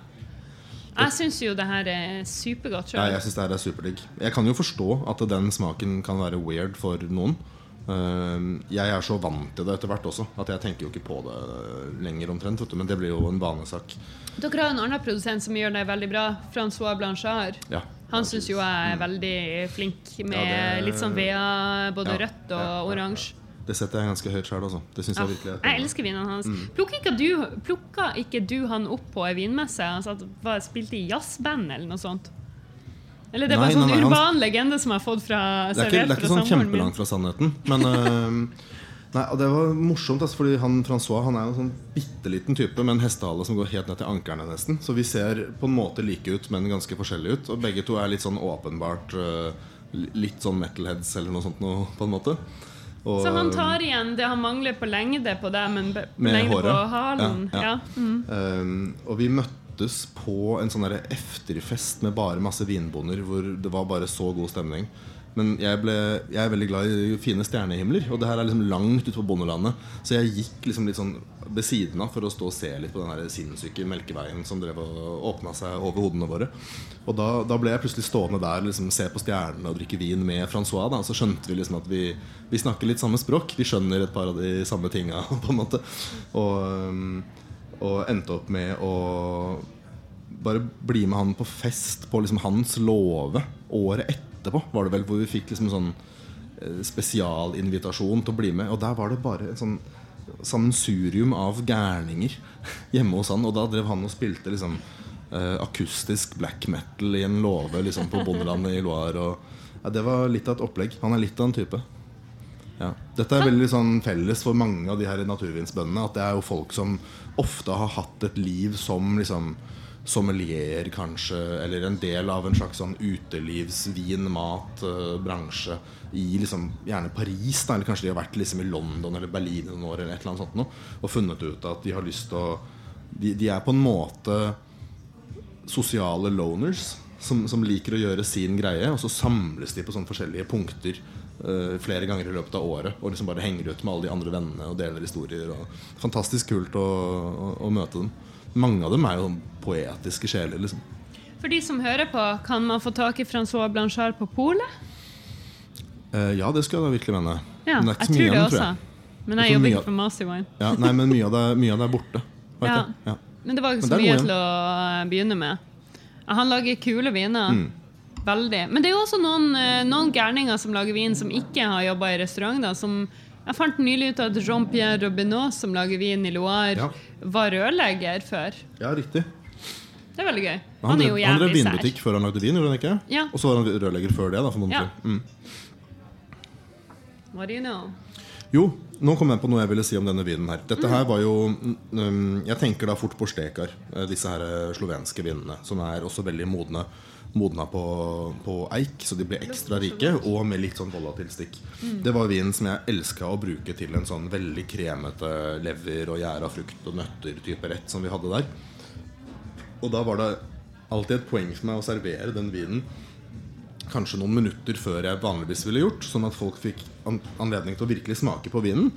Jeg syns jo det her er supergodt Ja, sjøl. jeg synes det her er superdigg. Jeg kan jo forstå at den smaken kan være weird for noen. Uh, jeg er så vant til det etter hvert også at jeg tenker jo ikke på det lenger omtrent. Vet du, men det blir jo en vanesak. Dere har en annen produsent som gjør det veldig bra. Francois Blanchard. Ja. Han syns jo jeg er veldig flink med Ja, det- litt sånn vea, både Ja, rødt og ja, ja, ja. oransje. Det setter jeg ganske høyt sjøl, altså. Det syns Ja, jeg virkelig er jeg elsker vinene hans. Mm. Plukka ikke, plukka ikke du han opp på ei vinmesse? Han satt, var, spilte i jazzband eller noe sånt? Eller det var bare en sånn nei, nei, han- urban legende som jeg har fått fra Det er ikke, det er ikke sånn kjempelangt fra sannheten. Men uh, Nei, og det var morsomt, altså, fordi han Francois han er jo en sånn bitte liten type med en hestehale som går helt ned til ankerne, nesten. Så vi ser på en måte like ut, men ganske forskjellige ut. Og begge to er litt sånn åpenbart uh, litt sånn metalheads eller noe sånt noe, på en måte. Og, Så han tar igjen det han mangler på lengde på det, men lengde håret. på halen. Ja. Mm. um, og vi møttes på en sånn efterfest med bare masse vinbonder hvor det var bare så god stemning. Men jeg, ble, jeg er veldig glad i fine stjernehimler, og det her er liksom langt ute på bondelandet. Så jeg gikk liksom litt sånn ved siden av for å stå og se litt på den her sinnssyke melkeveien som drev og åpna seg over hodene våre. Og da, da ble jeg plutselig stående der liksom se på stjernene og drikke vin med Francois. Da. Så skjønte vi liksom at vi, vi snakker litt samme språk. Vi skjønner et par av de samme tinga, <laughs> på en måte. Og, um, og endte opp med å bare bli med han på fest på liksom hans låve året etterpå. Var det vel Hvor vi fikk liksom sånn eh, spesialinvitasjon til å bli med. Og der var det bare sånn sammensurium av gærninger <laughs> hjemme hos han. Og da drev han og spilte liksom uh, akustisk black metal i en låve liksom, på bondelandet i Loire. Og, ja, det var litt av et opplegg. Han er litt av en type. Ja. Dette er veldig sånn felles for mange av de her naturvinsbøndene. At det er jo folk som ofte har hatt et liv som liksom sommelier, kanskje, eller en del av en slags sånn utelivsvin, mat, eh, bransje i liksom gjerne Paris. Da, eller kanskje de har vært liksom i London eller Berlin noen år, eller et eller annet sånt noe, og funnet ut at de har lyst til å de, de er på en måte sosiale loners som, som liker å gjøre sin greie, og så samles de på sånne forskjellige punkter uh, flere ganger i løpet av året og liksom bare henger ut med alle de andre vennene og deler historier. Og fantastisk kult å, å, å møte dem. Mange av dem er jo poetiske sjeler. liksom For de som hører på, kan man få tak i Francois Blanchard på polet? Eh, ja, det skal jeg da virkelig mene. Ja, Men det er ikke så mye igjen, tror jeg. Men Jeg jobber ikke for Masterwine. Ja, nei, men mye av det, mye av det er borte. Ja. Ja. Men det var ikke så mye til å eh, begynne med. Han lager kule viner. Mm. Veldig. Men det er jo også noen, eh, noen gærninger som lager vin, som ikke har jobba i restaurant. Da, som jeg fant nylig ut at Jean-Pierre Robinot, som lager vin i Loire, Ja. var rørlegger før. ja, riktig. Det er veldig gøy. Han, Han er jo jævlig sær. han drev vinbutikk før han lagde vin, gjorde han ikke? Ja. Og så var han rørlegger før det, da, formodentlig. Ja. Mm. What do you know? Jo, nå kom jeg på noe jeg ville si om denne vinen her. Dette her var jo mm, Jeg tenker da fort på Stekar, eh, disse her eh, slovenske vinene. Som er også veldig modne. Modna på, på eik, så de ble ekstra rike, og med litt sånn volatilstikk. Det var vinen som jeg elska å bruke til en sånn veldig kremete lever og gjæra frukt og nøtter-type rett som vi hadde der. Og da var det alltid et poeng for meg å servere den vinen kanskje noen minutter før jeg vanligvis ville gjort. Sånn at folk fikk an anledning til å virkelig smake på vinen.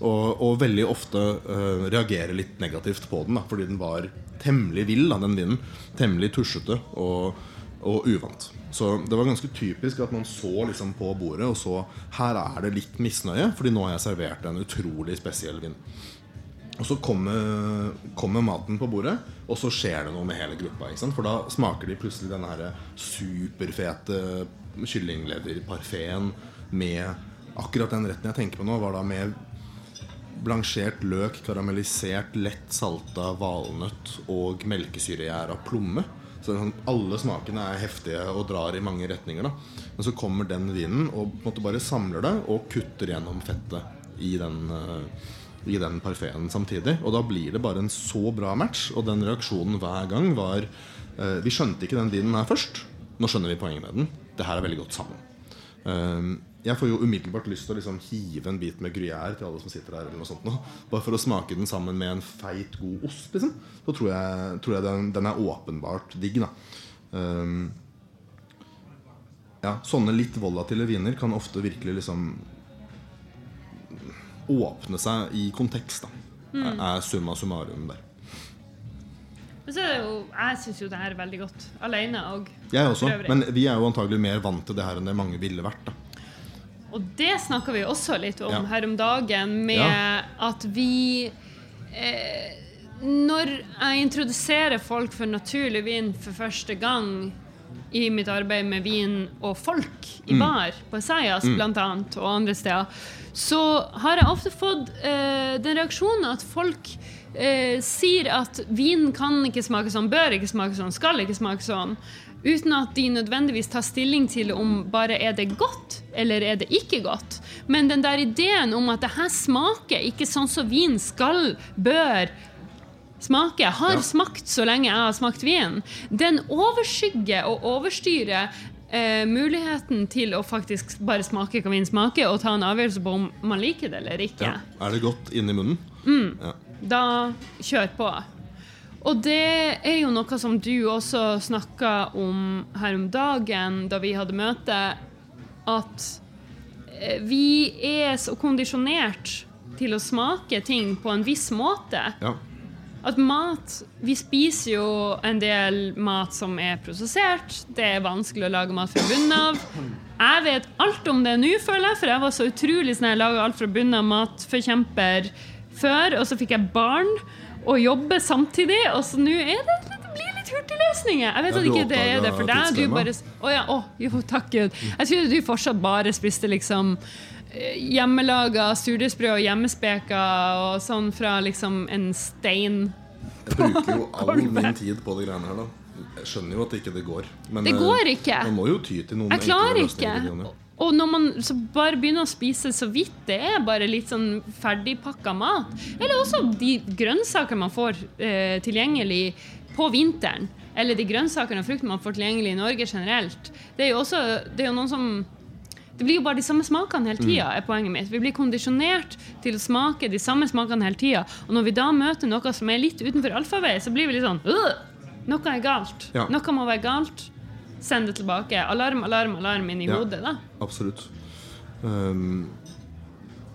Og, og veldig ofte uh, reagere litt negativt på den, da, fordi den var temmelig vill, da, den vinen. Temmelig tusjete og, og uvant. Så det var ganske typisk at man så liksom på bordet og så her er det litt misnøye, fordi nå har jeg servert en utrolig spesiell vin. Og så kommer, kommer maten på bordet, og så skjer det noe med hele gruppa. For da smaker de plutselig denne her superfete kyllingleverparfeen med akkurat den retten jeg tenker på nå, var da med blansjert løk, karamellisert, lett salta valnøtt og melkesyregjæra plomme. Så sånn, alle smakene er heftige og drar i mange retninger. da Men så kommer den vinen og måte bare samler det og kutter gjennom fettet i den, uh, i den parfeen samtidig. Og da blir det bare en så bra match. Og den reaksjonen hver gang var uh, Vi skjønte ikke den vinen her først. Nå skjønner vi poenget med den. Det her er veldig godt sammen. Eh, jeg får jo umiddelbart lyst til å liksom hive en bit med gruyère til alle som sitter her. eller noe sånt nå. Bare for å smake den sammen med en feit, god ost. Liksom. Så tror jeg, tror jeg den, den er åpenbart digg. da Um, ja, Sånne litt volatile viner kan ofte virkelig liksom åpne seg i kontekst. da Mm. Er summa summarum der. Men så er det jo, jeg syns jo det her er veldig godt. Alene òg. Jeg også, men vi er jo antagelig mer vant til det her enn det mange ville vært. da Og det snakka vi også litt om Ja. her om dagen, med Ja. at vi eh, Når jeg introduserer folk for naturlig vin for første gang i mitt arbeid med vin og folk i Mm. bar, på Esaias blant annet, og andre steder, så har jeg ofte fått eh, den reaksjonen at folk eh, sier at vin kan ikke smake sånn, bør ikke smake sånn, skal ikke smake sånn. Uten at de nødvendigvis tar stilling til om bare er det godt eller er det ikke godt. Men den der ideen om at det her smaker ikke sånn som vin skal, bør smake, har Ja. smakt så lenge jeg har smakt vin, den overskygger og overstyrer eh, muligheten til å faktisk bare smake hva vin smaker, og ta en avgjørelse på om man liker det eller ikke. Ja. Er det godt inni munnen? Ja. Da kjør på. Og det er jo noe som du også snakka om her om dagen da vi hadde møte, at eh, vi er så kondisjonert til å smake ting på en viss måte. ja. At mat Vi spiser jo en del mat som er prosessert. Det er vanskelig å lage mat fra bunnen av. Jeg vet alt om det nå, føler jeg, for jeg var så utrolig sånn jeg laga alt fra bunnen av matforkjemper før, og så fikk jeg barn og jobbe samtidig, og så nå er det hurtigløsninger. Jeg vet at ikke det er det for deg. Du bare oh ja, oh, jo, takk Gud. Jeg trodde du fortsatt bare spiste liksom eh, hjemmelaga surdeigsbrød og hjemmespeka og sånn fra liksom en stein. Jeg bruker jo all kolbe. min tid på det greiene her, da. Jeg skjønner jo at ikke det går. Men Det eh, går ikke. Man må jo ty til noen Jeg klarer ikke. Og når man så bare begynner å spise så vidt, det er bare litt sånn ferdigpakka mat. Eller også de grønnsakene man får eh, tilgjengelig på vinteren. Eller de grønnsakene og fruktene man får tilgjengelig i Norge generelt. Det er jo også det er jo noen som det blir jo bare de samme smakene hele tida. er poenget mitt. Vi blir kondisjonert til å smake de samme smakene hele tida. Og når vi da møter noe som er litt utenfor alfavei, så blir vi litt sånn «Øh, Noe er galt. Ja. Noe må være galt. Send det tilbake. Alarm, alarm, alarm inni Ja. hodet. da. Absolutt. Um,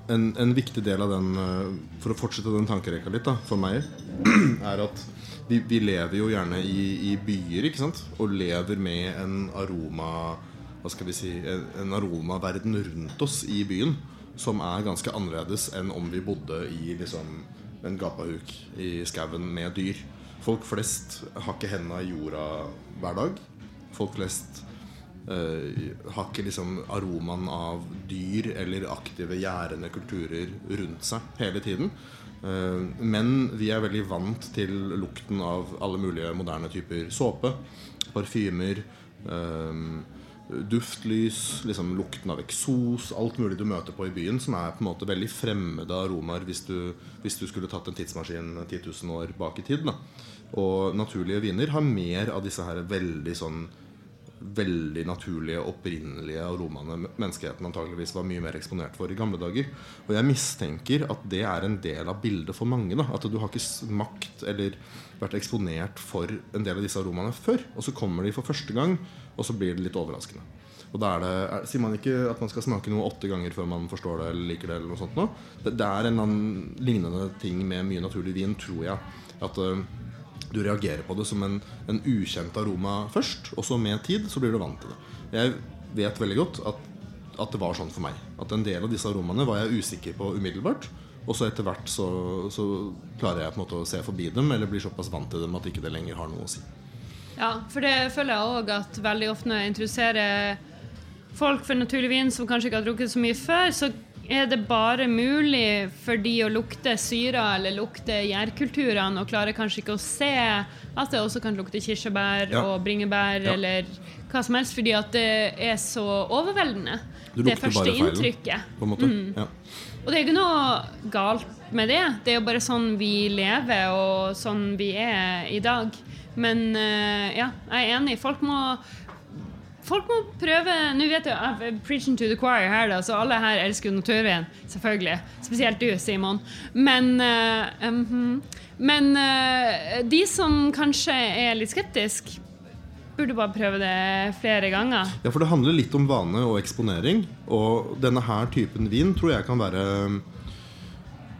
en, en viktig del av den, uh, for å fortsette den tankerekka litt, da, for meg, <clears throat> er at vi, vi lever jo gjerne i, i byer, ikke sant? Og lever med en aroma Hva skal vi si En, en aromaverden rundt oss i byen som er ganske annerledes enn om vi bodde i liksom en gapahuk i skauen med dyr. Folk flest har ikke henda i jorda hver dag. Folk flest uh, har ikke liksom aromaen av dyr eller aktive gjærende kulturer rundt seg hele tiden. Uh, men vi er veldig vant til lukten av alle mulige moderne typer såpe, parfymer, uh, duftlys, liksom lukten av eksos, alt mulig du møter på i byen, som er på en måte veldig fremmede aromaer hvis du, hvis du skulle tatt en tidsmaskin 10 000 år bak i tid. Da. Og naturlige viner har mer av disse her veldig sånn veldig naturlige, opprinnelige aromaene menneskeheten antageligvis var mye mer eksponert for i gamle dager. Og jeg mistenker at det er en del av bildet for mange. Da. At du har ikke smakt eller vært eksponert for en del av disse aromaene før. Og så kommer de for første gang, og så blir det litt overraskende. Og da er det, er, Sier man ikke at man skal smake noe åtte ganger før man forstår det eller liker det? eller noe sånt nå? Det, det er en lignende ting med mye naturlig vin, tror jeg. At øh, du reagerer på det som en, en ukjent aroma først, og så med tid så blir du vant til det. Jeg vet veldig godt at, at det var sånn for meg. At en del av disse aromaene var jeg usikker på umiddelbart. Og så etter hvert så, så klarer jeg på en måte å se forbi dem, eller blir såpass vant til dem at ikke det lenger har noe å si. Ja, for det føler jeg òg at veldig ofte når jeg introduserer folk for naturlig vin som kanskje ikke har drukket så mye før, så er det bare mulig for de å lukte syra eller lukte gjærkulturene og klarer kanskje ikke å se at det også kan lukte kirsebær Ja. og bringebær Ja. eller hva som helst, fordi at det er så overveldende. Det første inntrykket. Mm. Ja. Og det er ikke noe galt med det. Det er jo bare sånn vi lever, og sånn vi er i dag. Men eh, ja, jeg er enig. Folk må Folk må prøve Nå vet jeg I'm preaching to the choir her, da, så alle her elsker jo naturvin. Selvfølgelig. Spesielt du, Simon. Men uh, um, Men uh, de som kanskje er litt skeptiske, burde bare prøve det flere ganger. Ja, for det handler litt om vane og eksponering. Og denne her typen vin tror jeg kan være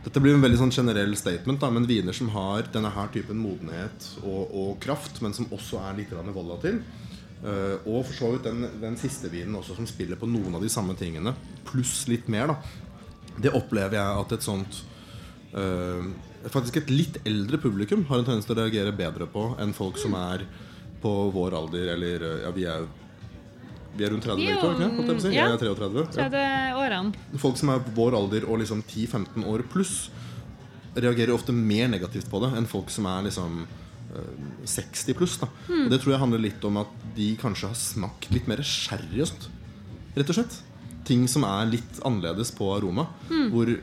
Dette blir en veldig sånn generell statement, da, men viner som har denne her typen modenhet og, og kraft, men som også er litt volatil. Eh, og for så vidt den, den siste vinen også, som spiller på noen av de samme tingene, pluss litt mer. da Det opplever jeg at et sånt uh, Faktisk et litt eldre publikum har en tendens til å reagere bedre på enn folk som er på vår alder, eller eh, ja, vi er vi er rundt 30 Vi er begge to? Jeg si? ja. Jeg er 33. Ja. 30 årene. Folk som er vår alder og liksom 10-15 år pluss, reagerer ofte mer negativt på det enn folk som er liksom 60 pluss. Da. Hmm. Og Det tror jeg handler litt om at de kanskje har smakt litt mer sherry og sånt. Rett og slett. Ting som er litt annerledes på aroma. Mm. Hvor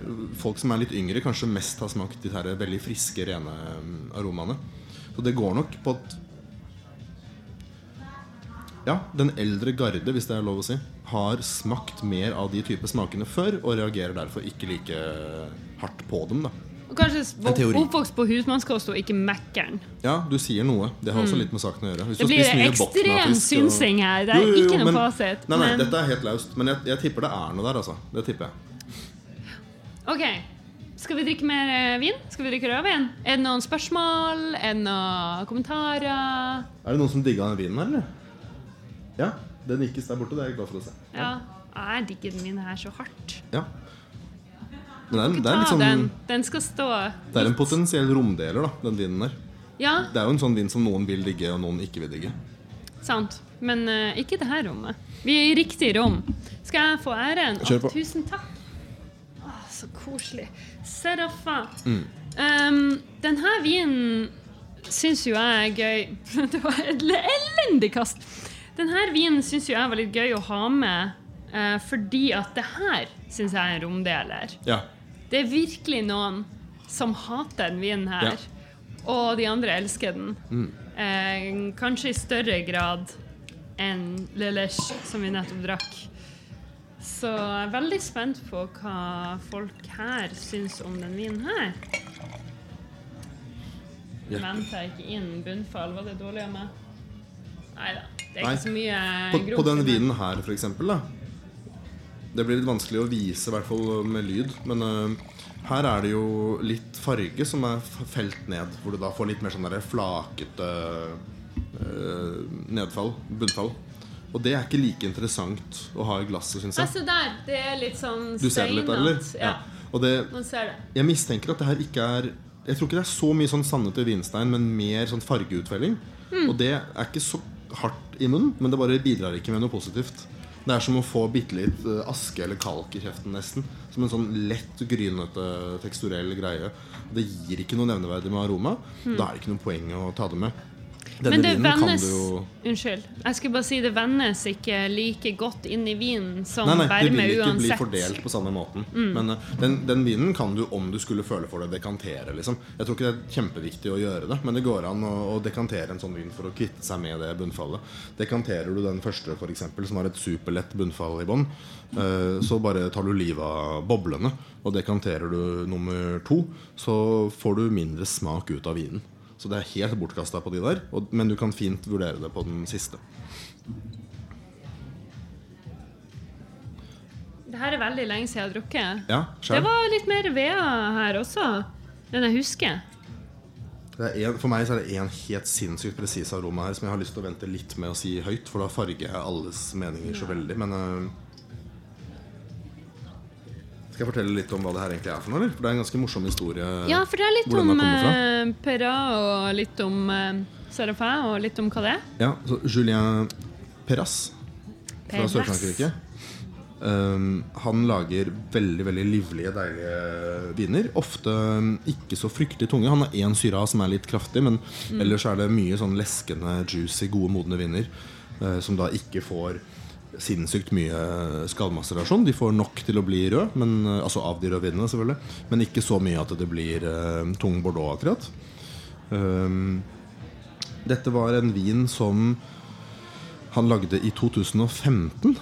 folk som er litt yngre, kanskje mest har smakt de her veldig friske, rene mm, aromaene. Så det går nok på at ja, den eldre garde, hvis det er lov å si, har smakt mer av de type smakene før, og reagerer derfor ikke like hardt på dem. da Og kanskje oppvokst på husmannskost og ikke Mækkern. Ja, du sier noe. Det har også litt med saken å gjøre. Hvis Mm. Det blir ekstrem synsing her. Det er Jo, jo, jo, ikke noe men- fasit. Nei, nei, men- dette er helt laust. Men jeg, jeg tipper det er noe der, altså. Det tipper jeg. Ok, skal vi drikke mer eh, vin? Skal vi drikke rødvin? Er det noen spørsmål? Er det noen kommentarer? Er det noen som digga den vinen her, eller? Ja, den nikkes der borte. Det er jeg glad for å se. Ja. Jeg digger den min her så hardt. Ja. Det er, det er sånn den. Den skal stå Det er en potensiell romdeler, da, den vinen der. Ja, Det er jo en sånn vin som noen vil digge, og noen ikke vil digge. sant. Men uh, ikke det her rommet. Vi er i riktig rom. Skal jeg få æren? Å, Kjør på. tusen takk. Å, så koselig. Seraffa. Mm. Um, denne vinen syns jo jeg er gøy <laughs> Det var et elendig kast. Denne vinen syns jo jeg var litt gøy å ha med uh, fordi at det her syns jeg er en romdeler. Ja. Det er virkelig noen som hater den vinen her, og de andre elsker den. Eh, kanskje i større grad enn Leleche, som vi nettopp drakk. Så jeg er veldig spent på hva folk her syns om den vinen her. Ja. Venter jeg ikke inn bunnfall? Var det dårlig av meg? Nei da. Det er Nei. ikke så mye På, grums på den den. vinen her, for eksempel, da. Det blir litt vanskelig å vise, i hvert fall med lyd. Men uh, her er det jo litt farge som er felt ned, hvor du da får litt mer sånn der flakete uh, nedfall. Bunnfall. Og det er ikke like interessant å ha i glasset, syns jeg. se der. Det er litt sånn Du ser det litt der, eller? Ja. Ja, Og det, man ser det. jeg mistenker at det her ikke er Jeg tror ikke det er så mye sånn sandete vinstein, men mer sånn fargeutfelling. Mm. Og det er ikke så hardt i munnen, men det bare bidrar ikke med noe positivt. Det er som å få bitte litt eh, aske eller kalk i kjeften, nesten. Som en sånn lett grynete teksturell greie. Det gir ikke noe nevneverdig med aroma. Da er det ikke noe poeng å ta det med. Denne. Men det vendes jo Unnskyld. Jeg skulle bare si det vendes ikke like godt inn i vinen som Nei, nei, det vil ikke bli fordelt på samme måten. Men eh, den, den vinen kan du, om du skulle føle for det, dekantere. Liksom. Jeg tror ikke det er kjempeviktig å gjøre det, men det går an å, å dekantere en sånn vin for å kvitte seg med det bunnfallet. Dekanterer du den første, eksempel, som har et superlett bunnfall i bånn, eh, så bare tar du livet av boblene. Og dekanterer du nummer to, så får du mindre smak ut av vinen. Så det er helt bortkasta på de der, og, men du kan fint vurdere det på den siste. Det her er veldig lenge siden jeg har drukket. Ja, Det var litt mer vea her også enn jeg husker. Det er en, for meg så er det en helt sinnssykt presis aroma her som jeg har lyst til å vente litt med å si høyt, for da farger jeg alles meninger så veldig. Men øh, Skal jeg fortelle litt om hva det her egentlig er for noe? eller? For det er en ganske morsom historie. Ja, for det er litt om eh, Perra og litt om uh, Serafin og litt om hva det er. Ja, så Julien Perras fra Perras. Sør-Frankrike. Um, han lager veldig veldig livlige, deilige viner. Ofte um, ikke så fryktelig tunge. Han har én syra som er litt kraftig, men Mm. ellers er det mye sånn leskende, juicy, gode, modne viner. Uh, som da ikke får sinnssykt mye skallmasserasjon. De får nok til å bli rød, men, eh, altså av de røde vinene, selvfølgelig. Men ikke så mye at det blir uh, tung bordeaux, akkurat. Um, dette var en vin som han lagde i 2015.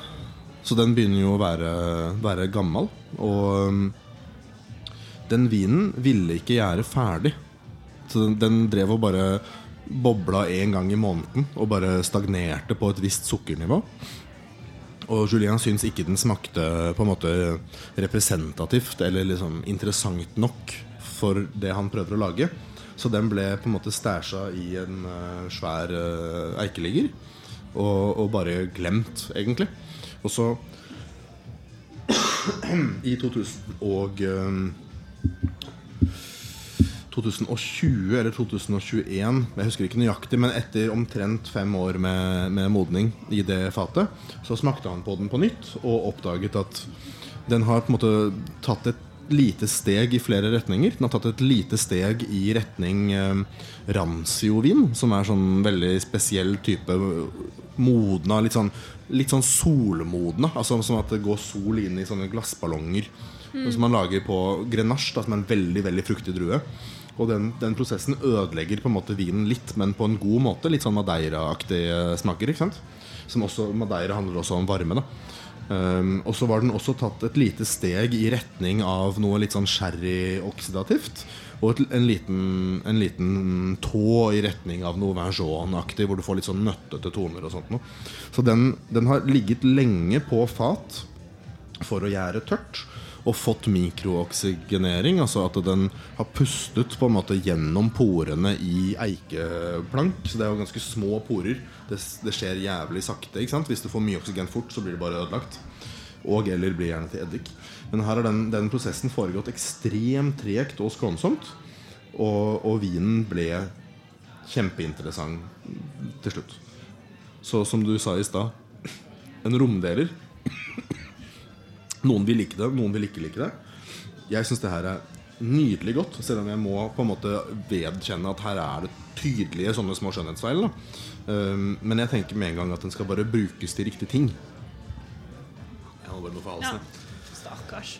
Så den begynner jo å være, være gammel. Og um, den vinen ville ikke gjære ferdig. Så den, den drev og bare bobla én gang i måneden og bare stagnerte på et visst sukkernivå. Og Julien syns ikke den smakte på en måte representativt eller liksom interessant nok for det han prøver å lage. Så den ble på en måte stæsja i en eh, svær eh, eikeligger. Og, og bare glemt, egentlig. Og så <clears throat> I 2000 og eh, 2020 eller 2021, jeg husker ikke nøyaktig, men etter omtrent fem år med, med modning i det fatet, så smakte han på den på nytt og oppdaget at den har på en måte tatt et lite steg i flere retninger. Den har tatt et lite steg i retning eh, rancio-vin, som er sånn veldig spesiell type modna, litt sånn, litt sånn solmodna. Altså som at det går sol inn i sånne glassballonger. Som man lager på grenache, da, som er en veldig veldig fruktig drue. Og den, den prosessen ødelegger på en måte vinen litt, men på en god måte. Litt sånn Madeira-aktig smaker. ikke sant? Som også, Madeira handler også om varme. da Um, og så var den også tatt et lite steg i retning av noe litt sånn sherry-oksidativt. Og et, en, liten, en liten tå i retning av noe Vergeon-aktig, hvor du får litt sånn nøttete toner. og sånt noe. Så den, den har ligget lenge på fat for å gjære tørt. Og fått mikrooksygenering, altså at den har pustet på en måte gjennom porene i eikeplank. Så det er jo ganske små porer. Det, det skjer jævlig sakte. ikke sant? Hvis du får mye oksygen fort, så blir det bare ødelagt. Og eller blir gjerne til eddik. Men her har den, den prosessen foregått ekstremt tregt og skånsomt. Og, og vinen ble kjempeinteressant til slutt. Så som du sa i stad, en romdeler noen vil like det, noen vil ikke like det. Jeg syns det her er nydelig godt, selv om jeg må på en måte vedkjenne at her er det tydelige sånne små skjønnhetsfeil. Um, men jeg tenker med en gang at den skal bare brukes til riktige ting. halsen. Stakkars.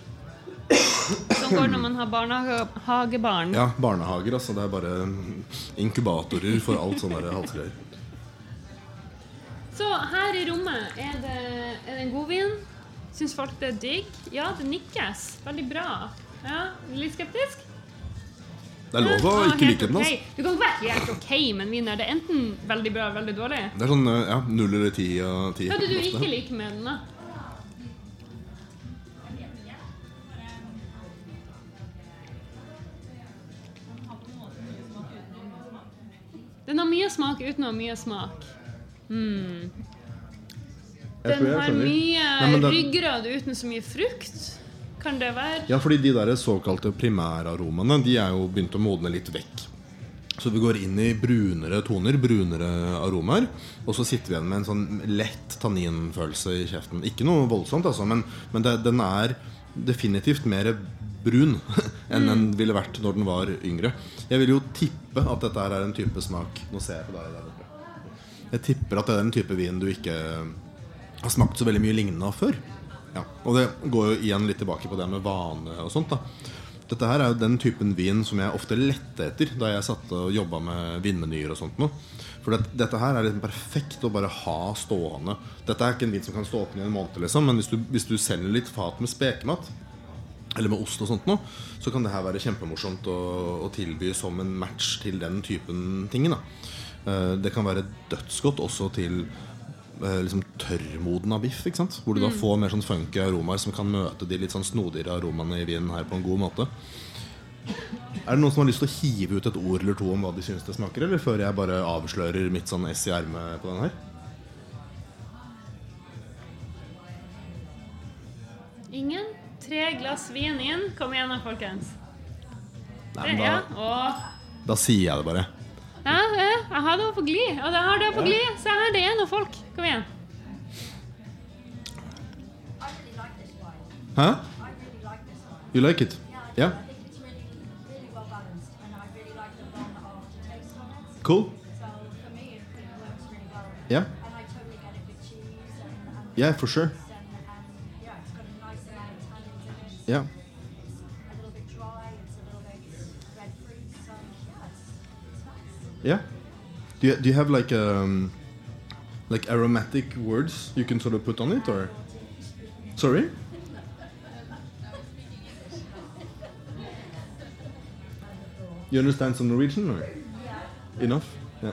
Sånn går det når man har barnehagebarn. Ja, barnehager, altså. Det er bare inkubatorer for alt sånne halsgreier. Så her i rommet, er det, er det en godvin? Syns folk det er digg? Ja, det nikkes. Veldig bra. Ja, Litt skeptisk? Det er lov å Ja, ikke like den. Okay. Altså. Du kan ikke være helt ok med en vin. Er det enten veldig bra eller veldig dårlig? Det er sånn eh, ja, null eller ti av ti. Hva er det du ikke liker med den, da? Den har mye smak uten å ha mye smak. Hmm. Den har skjønner. mye Nei, den... ryggrad uten så mye frukt. Kan det være? Ja, fordi de der såkalte primæraromaene De er jo begynt å modne litt vekk. Så vi går inn i brunere toner, brunere aromaer. Og så sitter vi igjen med en sånn lett tanninfølelse i kjeften. Ikke noe voldsomt, altså, men, men det, den er definitivt mer brun <laughs> enn den ville vært når den var yngre. Jeg vil jo tippe at dette her er en type smak Nå ser jeg på deg der oppe. Jeg tipper at det er en type vin du ikke har smakt så veldig mye lignende av før. Ja, og det går jo igjen litt tilbake på det med vane og sånt. da Dette her er jo den typen vin som jeg ofte lette etter da jeg satt og jobba med vinmenyer og sånt noe. For det, dette her er liksom perfekt å bare ha stående. Dette er ikke en vin som kan stå åpen i en måned, liksom, men hvis du, hvis du selger litt fat med spekemat, eller med ost og sånt noe, så kan det her være kjempemorsomt å, å tilby som en match til den typen ting. Da. Eh, Det kan være dødsgodt også til liksom tørrmodna biff. Ikke sant? Hvor du da får mer sånn funky aromaer som kan møte de litt sånn snodigere aromaene i vinen her på en god måte. Er det noen som har lyst til å hive ut et ord eller to om hva de syns det smaker? Eller før jeg bare avslører mitt sånn ess i ermet på den her? Ingen? Tre glass vin inn. Kom igjen da, folkens. Nei, men Ja, da, og da sier jeg det bare. Ja, ja, jeg har det på glid. Og jeg har det på glid. Se her, det er noen folk. Kom igjen. I really like this wine. Hæ? Ja, You like it? Yeah, I do. Yeah? I think it's Yeah. Do you, do you have like um like aromatic words you can sort of put on it or sorry? You understand some Norwegian or enough? Yeah.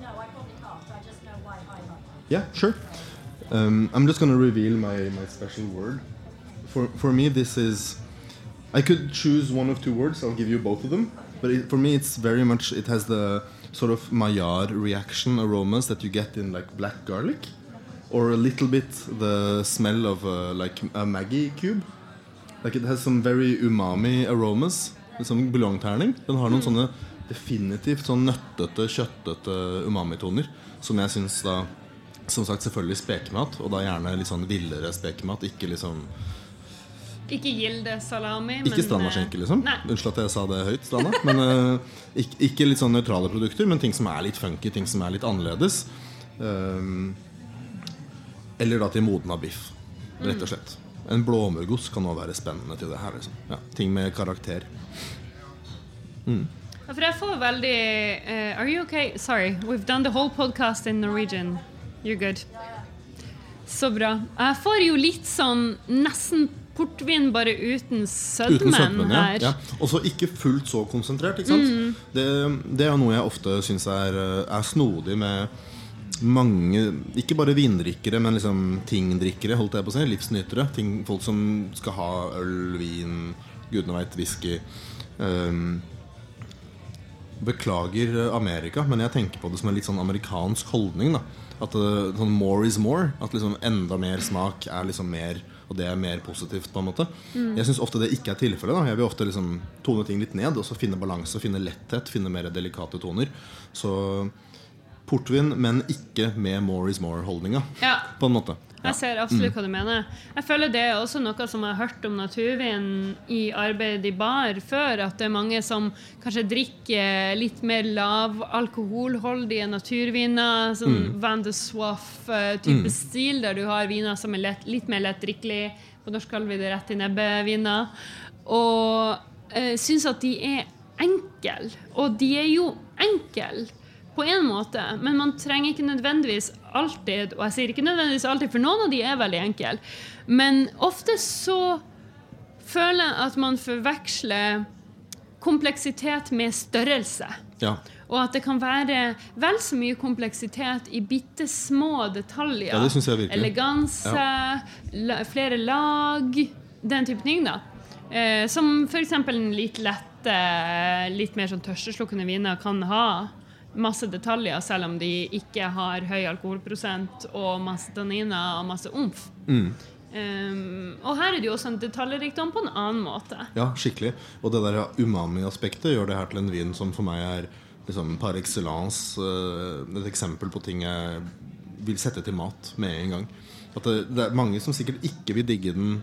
No, I probably can't. I just know why I like. Yeah, sure. Um, I'm just gonna reveal my, my special word. For for me, this is. I could choose one of two words. I'll give you both of them. But it, for me, it's very much. It has the sort of Maillard reaction aromas that you get in like black garlic, or a little bit the smell of a, like a Maggie cube. Like it has some very umami aromas. Som buljongterning. Den har noen sånne definitivt sånn nøttete, kjøttete umamitoner som jeg syns da Som sagt selvfølgelig spekemat, og da gjerne litt sånn villere spekemat. Ikke liksom Ikke Gilde salami, Ikke strandaskinke, eh, liksom. Nei. Unnskyld at jeg sa det høyt. Stranda. Men uh, ikke, ikke litt sånn nøytrale produkter, men ting som er litt funky, ting som er litt annerledes. Um, eller da til modna biff, rett og slett. En blåmuggost kan også være spennende til det her. Liksom. Ja, ting med karakter. Ja, For jeg får veldig uh, Are you okay? Sorry, we've done the whole podcast in Norwegian. You're good. Så bra. Jeg får jo litt sånn nesten portvin, bare uten Uten sødmen sødmen, ja. her. ja. Og så ikke fullt så konsentrert. Mm. Det, det er noe jeg ofte syns er, eh, er snodig med mange Ikke bare vindrikkere, men liksom tingdrikkere, holdt jeg på å si. Livsnytere. Ting, folk som skal ha øl, vin, gudene veit, whisky. Um, beklager Amerika, men jeg tenker på det som en litt sånn amerikansk holdning. da At eh, sånn more is more. At liksom enda mer smak er liksom mer Og det er mer positivt. på en måte Jeg syns ofte det ikke er tilfellet. Jeg vil ofte liksom tone ting litt ned og så finne balanse, finne letthet, finne mer delikate toner. Så portvin, men ikke med more is more-holdninga. Ja. På en måte. Ja. Jeg ser absolutt hva du mener. Jeg føler det er også noe som jeg har hørt om naturvin i arbeid i bar før. At det er mange som kanskje drikker litt mer lavalkoholholdige naturviner. Sånn Van de Swaff-type stil, der du har viner som er lett, litt mer lettdrikkelig. På norsk kaller vi det rett i nebbet-viner. Og øh, syns at de er enkle. Og de er jo enkle på en måte, men man trenger ikke nødvendigvis alltid Og jeg sier ikke nødvendigvis alltid, for noen av de er veldig enkle. Men ofte så føler jeg at man forveksler kompleksitet med størrelse. Ja. Og at det kan være vel så mye kompleksitet i bitte små detaljer. Ja, det synes jeg virkelig. Eleganse, la, flere lag, den type ting, da. Eh, som f.eks. en litt lette, litt mer sånn tørsteslukkende viner kan ha masse detaljer, selv om de ikke har høy alkoholprosent og masse tanniner og masse omf. Um, og her er det jo også en detaljrikdom på en annen måte. Ja, skikkelig. Og det der umami-aspektet gjør det her til en vin som for meg er liksom par excellence eh, et eksempel på ting jeg vil sette til mat med en gang. At det, det er mange som sikkert ikke vil digge den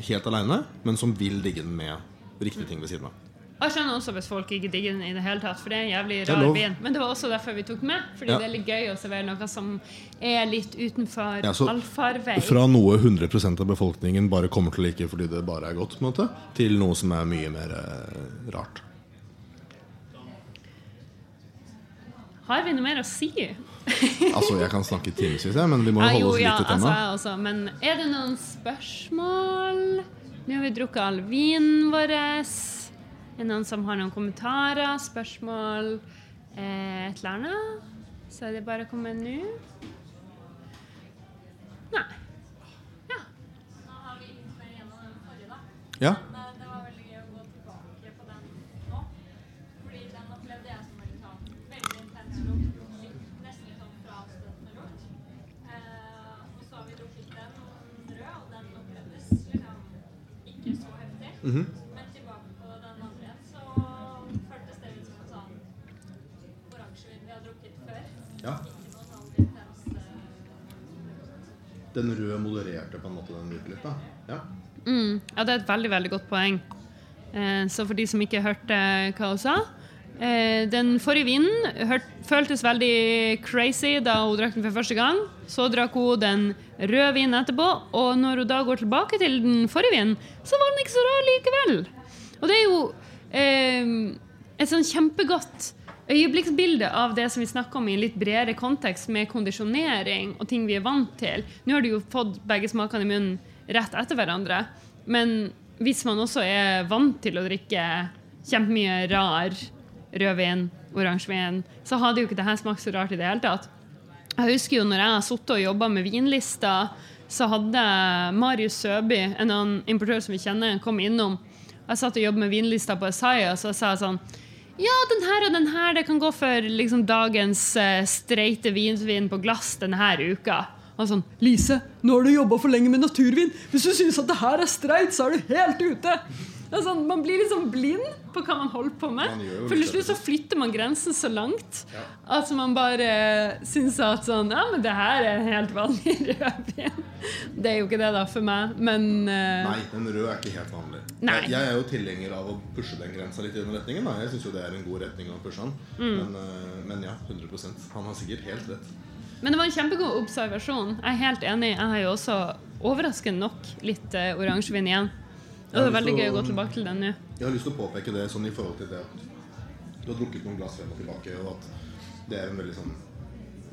helt aleine, men som vil digge den med riktige ting ved siden av. Jeg skjønner også hvis folk ikke digger den i det hele tatt, for det er en jævlig rar vin. Men det var også derfor vi tok med, fordi Ja. det er litt gøy å servere noe som er litt utenfor Ja, allfarvei. Fra noe 100 av befolkningen bare kommer til å like fordi det bare er godt, måte, til noe som er mye mer eh, rart. Har vi noe mer å si? <laughs> Altså, Jeg kan snakke i timevis, men vi må Ja, jo holde oss litt til altså, temaet. også. Men er det noen spørsmål? Nå har vi drukket all vinen vår. Er det noen som har noen kommentarer, spørsmål, eh, et eller annet? Så er det bare å komme nå. Nei. Ja. Nå har vi litt mer gjennom den forrige, da. Ja, Men eh, det var veldig gøy å gå tilbake på den nå. Fordi den opplevde jeg som veldig sånn veldig intens lukt. Nesten litt sånn frastøtende lukt. Eh, og så har vi drukket den rød, og den opplevdes liksom ikke så heftig. Mhm. Men Den røde modererte på en måte den virkelig litt. Ja. Mm, ja, det er et veldig, veldig godt poeng. Eh, så for de som ikke hørte hva hun sa eh, Den forrige vinen hørt, føltes veldig crazy da hun drakk den for første gang. Så drakk hun den røde vinen etterpå, og når hun da går tilbake til den forrige vinen, så var den ikke så rar likevel. Og det er jo eh, et sånn kjempegodt øyeblikksbilde av det som vi snakker om i en litt bredere kontekst, med kondisjonering og ting vi er vant til. Nå har du jo fått begge smakene i munnen rett etter hverandre. Men hvis man også er vant til å drikke kjempemye rar rødvin, oransjevin, så hadde jo ikke det her smakt så rart i det hele tatt. Jeg husker jo når jeg har sittet og jobba med vinlister, så hadde Marius Søby, en annen importør som vi kjenner, kom innom. Jeg satt og jobbet med vinlista på Isaiah, så sa jeg sånn Ja, den her og den her, det kan gå for liksom dagens uh, streite vinsvin på glass denne uka. Og sånn Lise, nå har du jobba for lenge med naturvin. Hvis du syns at det her er streit, så er du helt ute. Sånn, man blir liksom blind på hva man holder på med. For til slutt så flytter man grensen så langt at man bare syns at sånn Ja, men det her er en helt vanlig <laughs> rødvin. Det er jo ikke det, da, for meg, men uh... Nei, den røde er ikke helt vanlig. Jeg, jeg er jo tilhenger av å pushe den grensa litt i den retningen. Da. Jeg syns jo det er en god retning å pushe den. Mm. Men, uh, men ja, 100% Han har sikkert helt rett. Men det var en kjempegod observasjon. Jeg er helt enig. Jeg har jo også overraskende nok litt uh, oransjevin igjen. Det er veldig gøy å gå tilbake til den Ja. Jeg har lyst til å påpeke det sånn i forhold til det at du har drukket noen glass frem og tilbake, og at det er en veldig sånn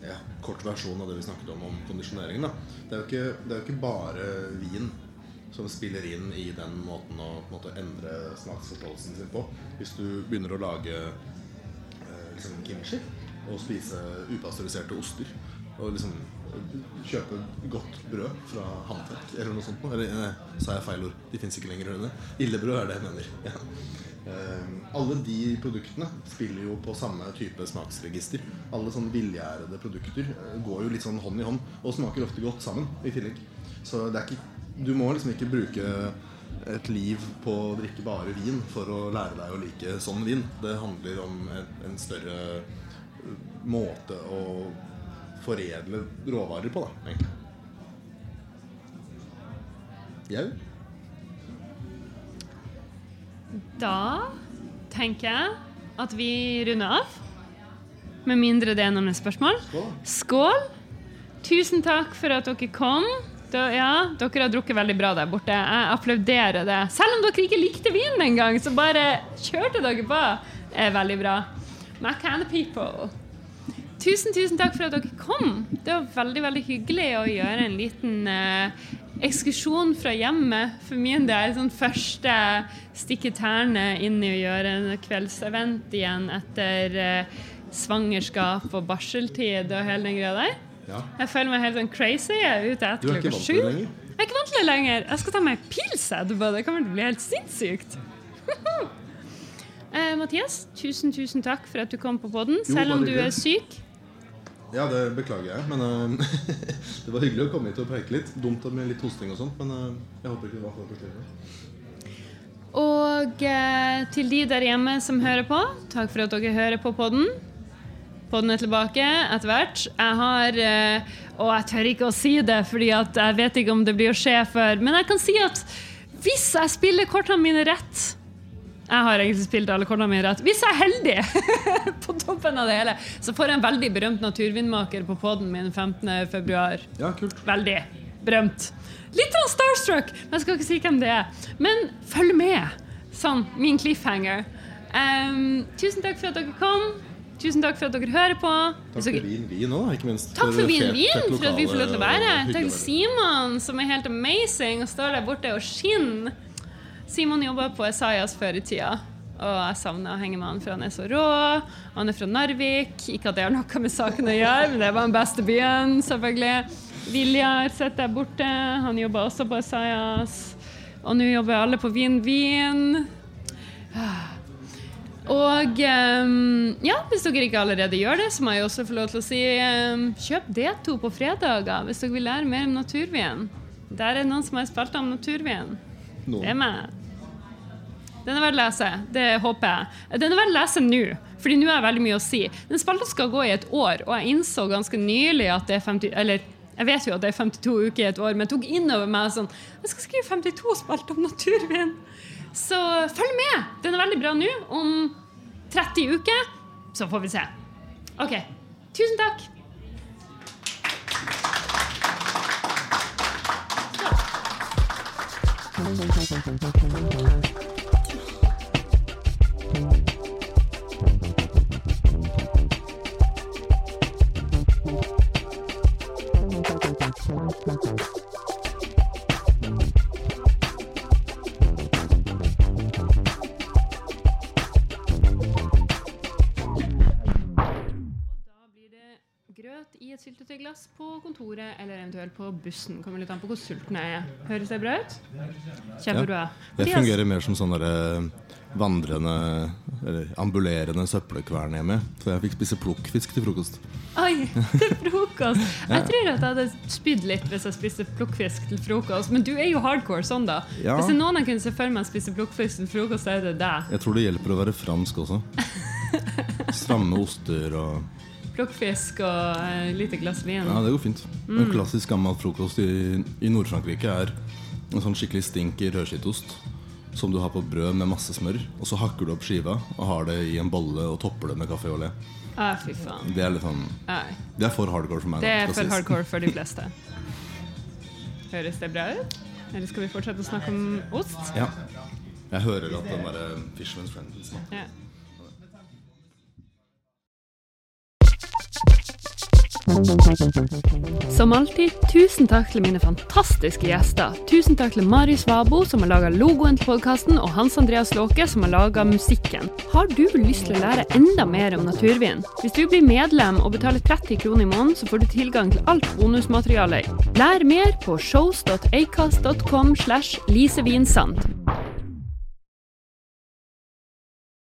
ja, kort versjon av det vi snakket om om kondisjoneringen. Da. Det, er jo ikke, det er jo ikke bare vin som spiller inn i den måten å på en måte, endre smaksforståelsen sin på. Hvis du begynner å lage eh, liksom kimchi og spise upasteuriserte oster og liksom kjøpe godt brød fra Hamtverk eller noe sånt. Eller nei, sa jeg feil ord? De fins ikke lenger. Eller? Illebrød er det jeg mener. Ja. Eh, alle de produktene spiller jo på samme type smaksregister. Alle sånne villgjærede produkter eh, går jo litt sånn hånd i hånd og smaker ofte godt sammen i tillegg. Så ikke, du må liksom ikke bruke et liv på å drikke bare vin for å lære deg å like sånn vin. Det handler om en, større måte å foredle råvarer på, da. egentlig. Jau? Da tenker jeg at vi runder av. Med mindre det er noen spørsmål. Skål. Skål! Tusen takk for at dere kom. Da, ja, dere har drukket veldig bra der borte. Jeg applauderer det. Selv om dere ikke likte vinen engang, så bare kjørte dere på. Det er veldig bra. My kind of people. Tusen, tusen takk for at dere kom. Det var veldig veldig hyggelig å gjøre en liten eh, ekskursjon fra hjemmet. For min del sånn første stikke tærne inn i å gjøre en kveldsevent igjen etter eh, svangerskap og barseltid og hele den greia der. Ja. Jeg føler meg helt sånn crazy. Jeg er ute etter er klokka sju. Jeg er ikke vant til det lenger. Jeg skal ta meg en pils etterpå. Det kommer til å bli helt sinnssykt. <laughs> eh, Mathias, tusen, tusen takk for at du kom på podden, selv om du er syk. Ja, det beklager jeg, men uh, <laughs> det var hyggelig å komme hit og preike litt. Dumt med litt hosting og sånt, men uh, jeg håper ikke det var for forstyrrende. Og uh, til de der hjemme som hører på, takk for at dere hører på podden. Podden er tilbake etter hvert. Jeg har Og jeg tør ikke å si det, fordi jeg vet ikke om det blir å skje før. Men jeg kan si at hvis jeg spiller kortene mine rett Jeg har egentlig spilt alle kortene mine rett. Hvis jeg er heldig <laughs> på toppen av det hele, så får jeg en veldig berømt naturvindmaker på poden min 15. februar. Ja, kult. Veldig berømt. Litt av starstruck, men jeg skal ikke si hvem det er. Men følg med. Sånn, min cliffhanger. Um, tusen takk for at dere kom. Tusen takk for at dere hører på. Takk for Vin Vin òg, ikke minst. Takk for Vin Vin, for at vi får lov til å være her. Takk til. Simon, som er helt amazing og står der borte og skinner. Simon jobba på Esaias før i tida. Og jeg savner å henge med han, for han er så rå. Han er fra Narvik. Ikke at det har noe med saken å gjøre, men det var den beste byen, selvfølgelig. Viljar sitter der borte. Han jobber også på Esaias. Og nå jobber alle på Vin Vin. Og ehm, ja, hvis dere ikke allerede gjør det, så må jeg også få lov til å si ehm, kjøp D2 på fredager hvis dere vil lære mer om naturvin. Der er det noen som har spilt om naturvin. Det er meg. Den er verdt å lese. Det håper jeg. Den er verdt å lese nå, fordi nå har jeg veldig mye å si. Den spalta skal gå i et år, og jeg innså ganske nylig at det er 50 Eller jeg vet jo at det er 52 uker i et år, men jeg tok innover meg sånn Jeg skal skrive 52 spalter om naturvin. Så følg med! Den er veldig bra nå. Om 30 uker så får vi se. OK. Tusen takk. Da kontoret eller eventuelt på bussen. Kommer litt an på hvor sulten jeg er. Høres det bra ut? Kjempebra. Jeg det fungerer mer som sånn vandrende, eller ambulerende søppelkvern hjemme. Så jeg fikk spise plukkfisk til frokost. Oi, <laughs> til frokost! Jeg tror at jeg hadde spydd litt hvis jeg spiste plukkfisk til frokost. Men du er jo hardcore sånn, da. Ja. Hvis noen jeg kunne se for meg spise plukkfisk til frokost, så er det deg. Jeg tror det hjelper å være fransk også. <laughs> Stramme oster og Plukkfisk og et lite glass vin. Ja, det går fint. En klassisk gammel frokost i, i Nord-Frankrike er en sånn skikkelig stinker rødskittost som du har på brød med masse smør. Og så hakker du opp skiva og har det i en bolle og topper det med kaffe og le. Ah, fy faen. Det er sånn. Det er for hardcore for meg. Det er for sies. hardcore for de <laughs> fleste. Høres det bra ut? Eller skal vi fortsette å snakke om ost? Ja. Jeg hører at den derre Fisherman's Friend Ja. Som alltid, tusen takk til mine fantastiske gjester. Tusen takk til Marius Vabo, som har laga logoen til podkasten, og Hans Andreas Låke, som har laga musikken. Har du lyst til å lære enda mer om naturvin? Hvis du blir medlem og betaler 30 kroner i måneden, så får du tilgang til alt bonusmaterialet. Lær mer på shows.acast.com slash lisevinsand.